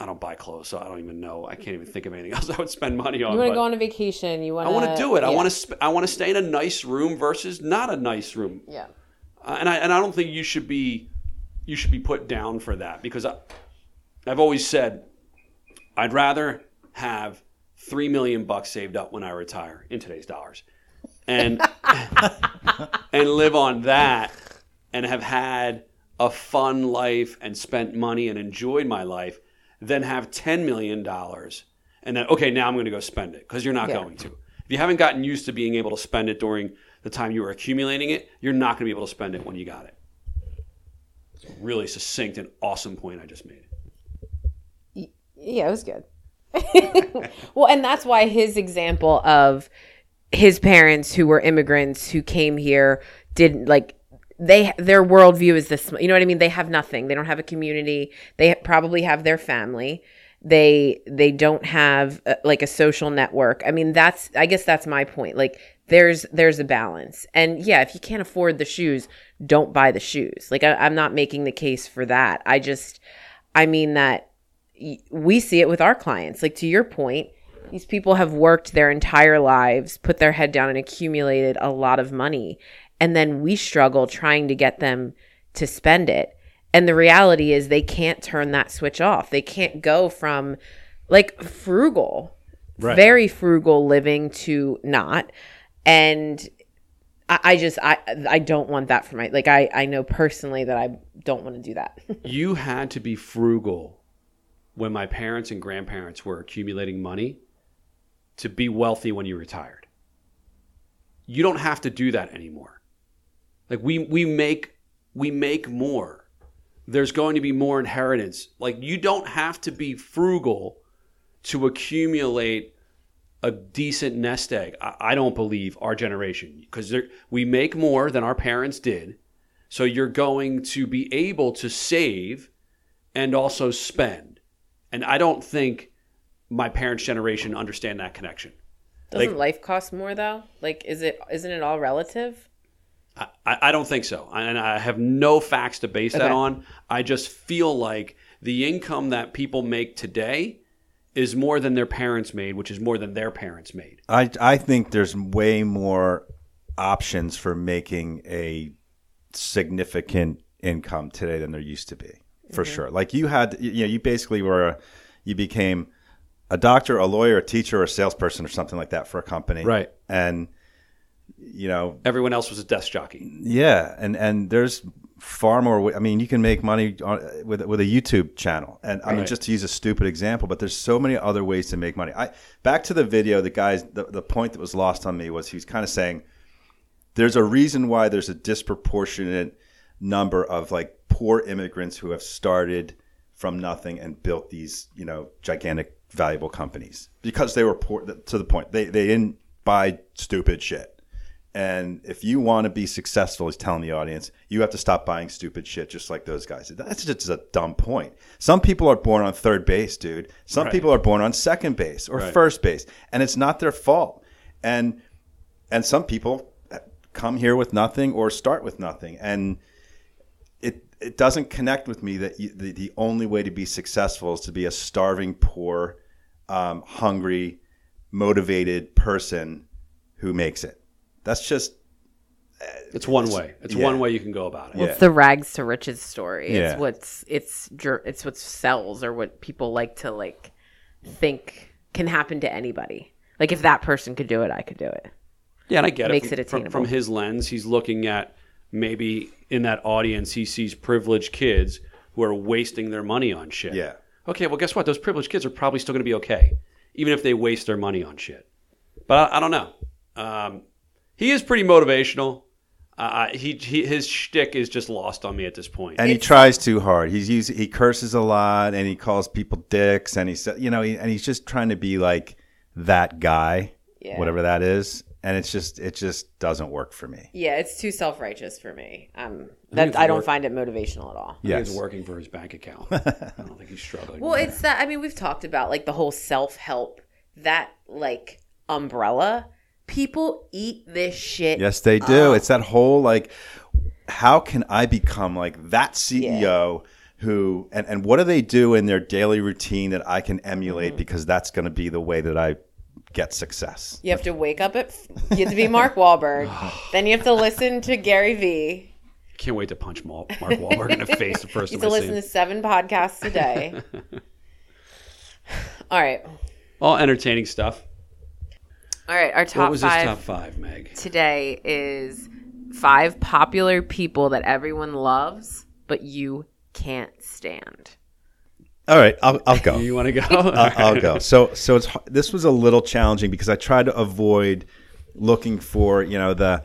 Speaker 3: I don't buy clothes, so I don't even know. I can't even think of anything [LAUGHS] else I would spend money on.
Speaker 1: You want to go on a vacation. You want
Speaker 3: I want to do it. I want to. Sp- I want to stay in a nice room versus not a nice room.
Speaker 1: Yeah.
Speaker 3: Uh, and I and I don't think you should be you should be put down for that because I, I've always said I'd rather have three million bucks saved up when I retire in today's dollars, and [LAUGHS] and live on that, and have had a fun life and spent money and enjoyed my life, than have ten million dollars and then okay now I'm going to go spend it because you're not
Speaker 1: Yeah.
Speaker 3: going to. If you haven't gotten used to being able to spend it during the time you were accumulating it, you're not going to be able to spend it when you got it. It's a really succinct and awesome point I just made.
Speaker 1: Yeah, it was good. [LAUGHS] well, and that's why his example of his parents who were immigrants who came here didn't like they their worldview is this you know what i mean? They have nothing. They don't have a community. They probably have their family. They they don't have uh, like a social network. I mean that's i guess that's my point. Like there's there's a balance. And yeah if you can't afford the shoes don't buy the shoes. Like I, i'm not making the case for that. I just i mean that we see it with our clients. Like to your point, these people have worked their entire lives, put their head down and accumulated a lot of money. And then we struggle trying to get them to spend it. And the reality is they can't turn that switch off. They can't go from like frugal,
Speaker 2: Right.
Speaker 1: very frugal living to not. And I, I just I I don't want that for my like I I know personally that I don't want to do that. [LAUGHS]
Speaker 3: You had to be frugal when my parents and grandparents were accumulating money to be wealthy when you retired. You don't have to do that anymore. Like we we make we make more. There's going to be more inheritance. Like you don't have to be frugal to accumulate a decent nest egg. I, I don't believe our generation because we make more than our parents did. So you're going to be able to save and also spend. And I don't think my parents' generation understand that connection.
Speaker 1: Doesn't
Speaker 3: Like-
Speaker 1: life cost more though? Like, is it isn't it all relative?
Speaker 3: I, I I don't think so. And I have no facts to base that on. I just feel like the income that people make today is more than their parents made, which is more than their parents made.
Speaker 2: I I think there's way more options for making a significant income today than there used to be, for
Speaker 1: Mm-hmm.
Speaker 2: sure. Like you had, you know, you basically were, a, you became a doctor, a lawyer, a teacher, or a salesperson, or something like that for a company,
Speaker 3: Right.
Speaker 2: And you know,
Speaker 3: Everyone else was a desk jockey.
Speaker 2: yeah, and and there's far more. I mean, you can make money on, with with a YouTube channel, and I mean, just to use a stupid example, but there's so many other ways to make money. I back to the video. The guys, the, the point that was lost on me was he was kind of saying there's a reason why there's a disproportionate number of like poor immigrants who have started from nothing and built these you know gigantic valuable companies because they were poor to the point they they didn't buy stupid shit and if you want to be successful he's telling the audience you have to stop buying stupid shit just like those guys that's just a dumb point. Some people are born on third base dude. Some
Speaker 3: Right.
Speaker 2: people are born on second base or
Speaker 3: Right.
Speaker 2: first base and it's not their fault. And and some people come here with nothing or start with nothing. And it it doesn't connect with me that you, the, the only way to be successful is to be a starving poor um, hungry motivated person who makes it that's just
Speaker 3: It's one way. It's
Speaker 2: yeah.
Speaker 3: one way you can go about it.
Speaker 2: Yeah.
Speaker 1: It's the rags to riches story.
Speaker 2: Yeah.
Speaker 1: It's what's it's it's what sells or what people like to like think can happen to anybody. Like if that person could do it, I could do it.
Speaker 3: Yeah, and I get it.
Speaker 1: Makes
Speaker 3: it.
Speaker 1: it
Speaker 3: From,
Speaker 1: attainable.
Speaker 3: from his lens, he's looking at maybe in that audience he sees privileged kids who are wasting their money on shit.
Speaker 2: Yeah.
Speaker 3: Okay, well, guess what? Those privileged kids are probably still going to be okay, even if they waste their money on shit. But I, I don't know. Um, he is pretty motivational. Uh, he, he his shtick is just lost on me at this point.
Speaker 2: and he tries too hard. He's using, he curses a lot and he calls people dicks and he said, you know, he, and he's just trying to be like that guy,
Speaker 1: Yeah.
Speaker 2: whatever that is. And it's just, it just doesn't work for me.
Speaker 1: Yeah, it's too self righteous for me. Um, that I don't
Speaker 3: work-
Speaker 1: find it motivational at all.
Speaker 3: I think
Speaker 2: Yes.
Speaker 3: it's working for his bank account. [LAUGHS] I don't think he's struggling.
Speaker 1: Well, it's that. I mean, we've talked about like the whole self help that like umbrella. People eat this shit.
Speaker 2: Yes, they do. It's that whole like, how can I become like that CEO who, and, and what do they do in their daily routine that I can emulate mm-hmm. because that's going to be the way that I get success?
Speaker 1: You have to wake up at. You have to be Mark Wahlberg. [SIGHS] then you have to listen to Gary Vee.
Speaker 3: Can't wait to punch Mark Wahlberg in the face the first [LAUGHS]
Speaker 1: You have to
Speaker 3: I
Speaker 1: listen
Speaker 3: him.
Speaker 1: to seven podcasts a day. [LAUGHS] All right,
Speaker 3: All entertaining stuff.
Speaker 1: All right. Our top
Speaker 3: what was
Speaker 1: five
Speaker 3: his top five, Meg?
Speaker 1: today is five popular people that everyone loves, but you can't stand.
Speaker 2: All right, I'll, I'll go.
Speaker 3: You want to go? [LAUGHS]
Speaker 2: I'll, I'll go. So, so it's this was a little challenging because I tried to avoid looking for you know the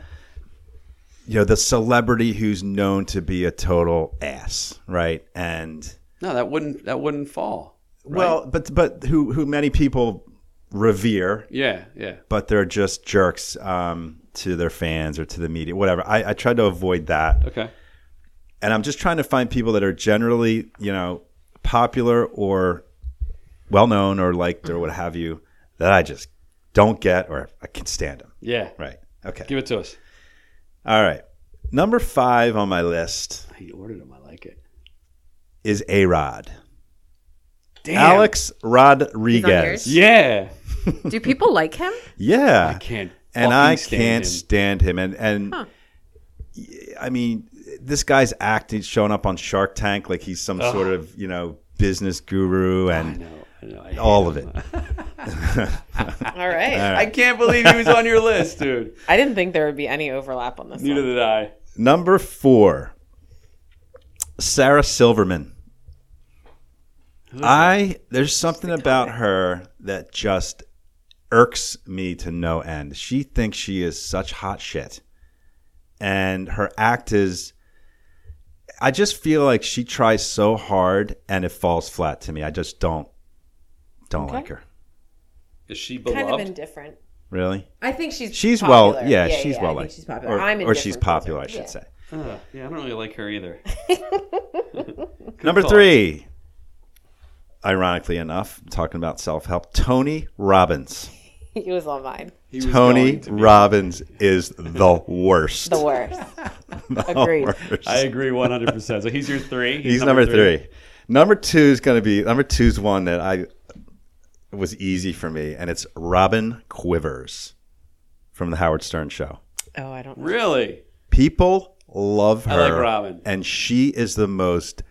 Speaker 2: you know the celebrity who's known to be a total ass, right? And
Speaker 3: No, that wouldn't that wouldn't fall. right?
Speaker 2: well, but but who who many people revere,
Speaker 3: yeah, yeah.
Speaker 2: but they're just jerks um, to their fans or to the media, whatever. I, I tried to avoid that,
Speaker 3: Okay.
Speaker 2: and I'm just trying to find people that are generally you know popular or well known or liked or what have you that I just don't get or I can stand them.
Speaker 3: Yeah.
Speaker 2: Right. Okay.
Speaker 3: Give it to us.
Speaker 2: All right. Number five on my list
Speaker 3: He ordered them. I like it.
Speaker 2: is A Rod.
Speaker 3: Damn.
Speaker 2: Alex Rodriguez.
Speaker 3: Yeah.
Speaker 1: Do people like him?
Speaker 2: Yeah.
Speaker 3: I can't.
Speaker 2: and I
Speaker 3: stand
Speaker 2: can't
Speaker 3: him.
Speaker 2: stand him. And and
Speaker 1: Huh.
Speaker 2: I mean, this guy's acting, showing up on Shark Tank like he's some sort of you know business guru,
Speaker 3: I
Speaker 2: and
Speaker 3: know. I know. I hate
Speaker 2: all of
Speaker 3: him.
Speaker 2: it. [LAUGHS] [LAUGHS]
Speaker 1: All right.
Speaker 3: I can't believe he was on your list, dude.
Speaker 1: I didn't think there would be any overlap on this.
Speaker 3: Neither
Speaker 1: one.
Speaker 3: did I.
Speaker 2: Number four, Sarah Silverman. I there's something about her that just irks me to no end. She thinks she is such hot shit. And her act is I just feel like she tries so hard and it falls flat to me. I just don't don't
Speaker 1: Okay.
Speaker 2: like her.
Speaker 3: Is she beloved?
Speaker 1: Kind of indifferent.
Speaker 2: Really?
Speaker 1: I think she's
Speaker 2: She's
Speaker 1: popular.
Speaker 2: well yeah, she's
Speaker 1: I
Speaker 2: well
Speaker 1: think
Speaker 2: liked.
Speaker 1: She's popular.
Speaker 2: Or,
Speaker 1: I'm
Speaker 2: or she's popular, I should
Speaker 1: her.
Speaker 2: say.
Speaker 3: Uh, yeah, I don't really like her either. [LAUGHS]
Speaker 2: Number
Speaker 3: call.
Speaker 2: three, ironically enough, talking about self help, Tony Robbins. [LAUGHS]
Speaker 1: He was on mine.
Speaker 3: Was
Speaker 2: Tony
Speaker 3: going to be.
Speaker 2: Robbins is the worst.
Speaker 1: The worst. [LAUGHS]
Speaker 2: The [LAUGHS]
Speaker 1: Agreed.
Speaker 2: worst.
Speaker 3: I agree 100%. So he's your three.
Speaker 2: He's number three. Number two is going to be number two is one that I was easy for me, and it's Robin Quivers from the Howard Stern Show.
Speaker 1: Oh, I don't know.
Speaker 3: Really?
Speaker 2: People love her,
Speaker 3: I like Robin.
Speaker 2: and she is the most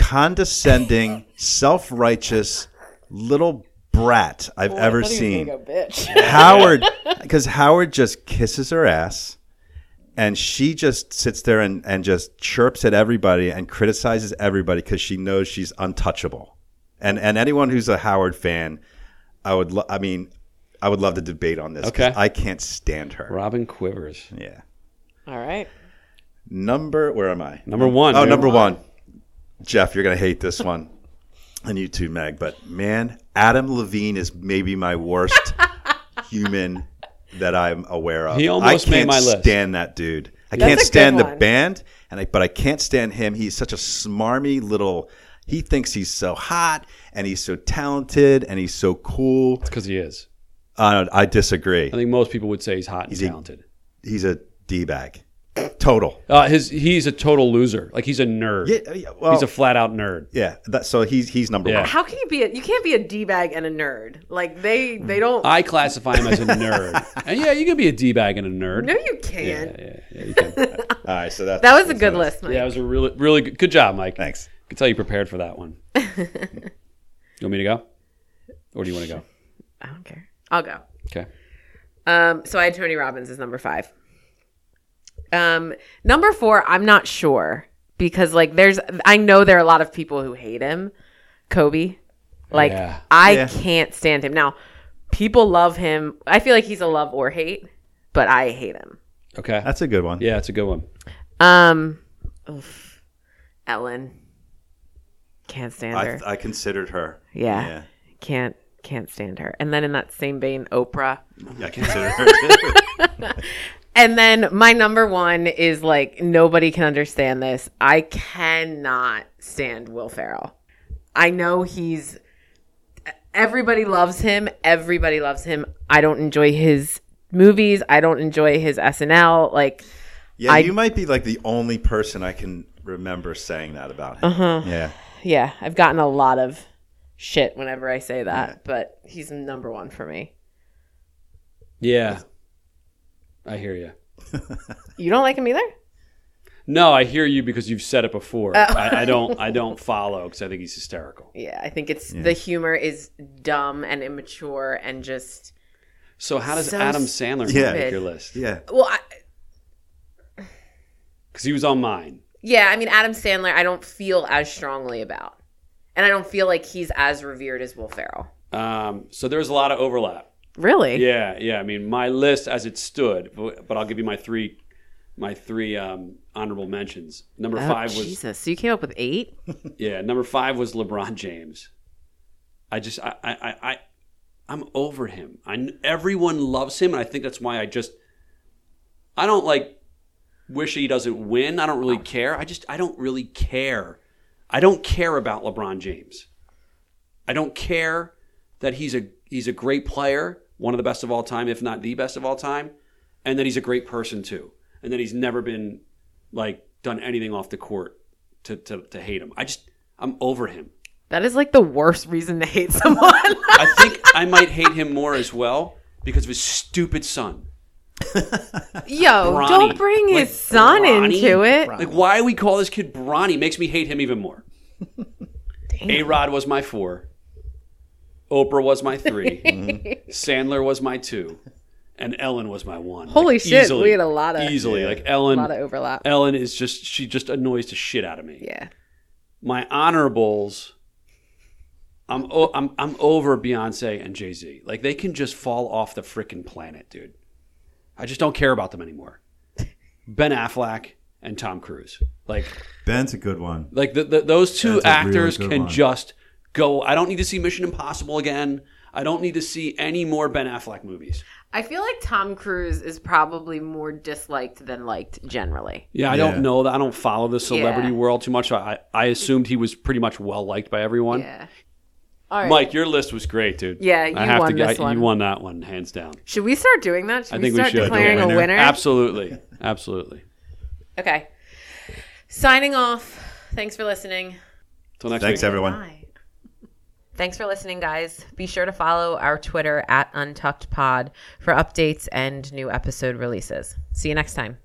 Speaker 2: condescending, self-righteous little brat I've ever seen.
Speaker 1: Go, bitch. [LAUGHS]
Speaker 2: Howard, because Howard just kisses her ass, and she just sits there and, and just chirps at everybody and criticizes everybody because she knows she's untouchable. And and anyone who's a Howard fan, I would lo- I mean, I would love to debate on this. 'cause
Speaker 3: Okay.
Speaker 2: I can't stand her.
Speaker 3: Robin Quivers.
Speaker 2: Yeah.
Speaker 1: All right.
Speaker 2: Number where am I?
Speaker 3: Number one,
Speaker 2: Oh,
Speaker 3: dude.
Speaker 2: number one. Jeff, you're gonna hate this [LAUGHS] one, and you too, Meg. But man, Adam Levine is maybe my worst human that I'm aware of.
Speaker 3: He almost
Speaker 2: I can't
Speaker 3: my list.
Speaker 2: Stand that dude. I
Speaker 1: That's a
Speaker 2: can't stand the
Speaker 1: one.
Speaker 2: band, and I, but I can't stand him. He's such a smarmy little. He thinks he's so hot, and he's so talented, and he's so cool.
Speaker 3: It's Because he is.
Speaker 2: Uh, I disagree.
Speaker 3: I think most people would say he's hot and
Speaker 2: He's a-
Speaker 3: talented.
Speaker 2: He's a d bag, total.
Speaker 3: Uh, his he's a total loser. Like he's a nerd.
Speaker 2: Yeah, yeah, well,
Speaker 3: he's a flat out nerd.
Speaker 2: yeah. That, so he's he's number
Speaker 3: Yeah.
Speaker 2: one.
Speaker 1: How can you be a you can't be a D bag and a nerd. Like they they don't
Speaker 3: I classify him as a nerd. [LAUGHS] and yeah, you can be a d bag and a nerd.
Speaker 1: No you can't.
Speaker 3: yeah, yeah, you can. [LAUGHS]
Speaker 2: All right, so that's
Speaker 1: That was a good
Speaker 2: what-
Speaker 1: list, Mike.
Speaker 3: yeah, it was a really really good, good job, Mike.
Speaker 2: Thanks.
Speaker 3: I can tell you prepared for that one. [LAUGHS] you want me to go, or do you want to go?
Speaker 1: I don't care. I'll go.
Speaker 3: Okay.
Speaker 1: Um, so I had Tony Robbins as number five. Um, number four, I'm not sure because like there's I know there are a lot of people who hate him. Kobe. Like
Speaker 3: Yeah.
Speaker 1: I
Speaker 2: Yeah.
Speaker 1: can't stand him. Now, people love him. I feel like he's a love or hate, but I hate him.
Speaker 3: Okay.
Speaker 2: That's a good one.
Speaker 3: yeah, it's a good one.
Speaker 1: Um oof. Ellen. Can't stand her.
Speaker 2: I, I considered her.
Speaker 1: yeah.
Speaker 2: Yeah.
Speaker 1: Can't can't stand her. And then in that same vein, Oprah.
Speaker 2: Yeah, I considered her. [LAUGHS] too.
Speaker 1: And then my number one is like nobody can understand this. I cannot stand Will Ferrell. I know he's everybody loves him. Everybody loves him. I don't enjoy his movies. I don't enjoy his SNL. Like
Speaker 2: yeah,
Speaker 1: I-
Speaker 2: you might be like the only person I can remember saying that about him. Uh-huh. Yeah.
Speaker 1: yeah, I've gotten a lot of shit whenever I say that, but he's number one for me.
Speaker 3: Yeah. I hear you.
Speaker 1: You don't like him either?
Speaker 3: No, I hear you because you've said it before.
Speaker 1: Oh.
Speaker 3: I, I don't. I don't follow because I think he's hysterical.
Speaker 1: Yeah, I think it's the humor is dumb and immature and just
Speaker 3: So how does
Speaker 1: So
Speaker 3: Adam Sandler
Speaker 2: Yeah.
Speaker 3: make your list?
Speaker 2: Yeah.
Speaker 1: well, I,
Speaker 3: Because he was on mine.
Speaker 1: Yeah, I mean Adam Sandler, I don't feel as strongly about, and I don't feel like he's as revered as Will Ferrell.
Speaker 3: Um, so there's a lot of overlap.
Speaker 1: Really?
Speaker 3: Yeah, yeah. I mean, my list as it stood, but but I'll give you my three, my three um, honorable mentions. Number
Speaker 1: Oh,
Speaker 3: five was
Speaker 1: Jesus. So you came up with eight? [LAUGHS]
Speaker 3: yeah. Number five was LeBron James. I just I I I, I'm over him. I everyone loves him, and I think that's why I just I don't like wish he doesn't win. I don't really care. I just I don't really care. I don't care about LeBron James. I don't care that he's a he's a great player, one of the best of all time, if not the best of all time, and that he's a great person too, and that he's never been like done anything off the court to to, to hate him. I just I'm over him.
Speaker 1: That is like the worst reason to hate [LAUGHS] someone.
Speaker 3: I think I might hate him more as well because of his stupid son.
Speaker 1: Yo,
Speaker 3: Bronny.
Speaker 1: don't bring
Speaker 3: Like,
Speaker 1: his son
Speaker 3: Bronny?
Speaker 1: into it.
Speaker 3: Like, why we call this kid Bronny makes me hate him even more. [LAUGHS] A Rod was my four. Oprah was my 3 [LAUGHS] mm-hmm. Sandler was my two. And Ellen was my one.
Speaker 1: Holy
Speaker 3: Like,
Speaker 1: shit,
Speaker 3: easily-
Speaker 1: we had a lot of-
Speaker 3: easily
Speaker 2: Yeah.
Speaker 3: like
Speaker 1: A
Speaker 3: Ellen.
Speaker 1: lot of overlap.
Speaker 3: Ellen is just she just annoys the shit out of me.
Speaker 1: Yeah.
Speaker 3: My honorables. I'm o- I'm I'm over Beyonce and Jay Z. Like they can just fall off the freaking planet, dude. I just don't care about them anymore. [LAUGHS] Ben Affleck and Tom Cruise. Like
Speaker 4: Ben's a good one.
Speaker 3: like the, the, those two
Speaker 4: That's a really
Speaker 3: actors
Speaker 4: good
Speaker 3: can
Speaker 4: one.
Speaker 3: just go. I don't need to see Mission Impossible again. I don't need to see any more Ben Affleck movies.
Speaker 1: I feel like Tom Cruise is probably more disliked than liked generally.
Speaker 3: Yeah, I
Speaker 4: Yeah.
Speaker 3: don't know that. I don't follow the celebrity
Speaker 1: Yeah.
Speaker 3: world too much. I I assumed he was pretty much well liked by everyone.
Speaker 1: Yeah. All right.
Speaker 3: Mike, your list was great, dude.
Speaker 1: Yeah, you
Speaker 3: I have
Speaker 1: won
Speaker 3: to,
Speaker 1: this
Speaker 3: I-
Speaker 1: one.
Speaker 3: You won that one, hands down.
Speaker 1: Should we start doing that? Should
Speaker 3: I think we
Speaker 1: start
Speaker 3: should.
Speaker 1: declaring
Speaker 4: Yeah.
Speaker 1: a winner?
Speaker 3: Absolutely, absolutely.
Speaker 1: Okay. Signing off. Thanks for listening.
Speaker 3: Till next
Speaker 2: Thanks,
Speaker 3: week.
Speaker 2: everyone.
Speaker 1: Bye. Thanks for listening, guys. Be sure to follow our Twitter at UntuckedPod for updates and new episode releases. See you next time.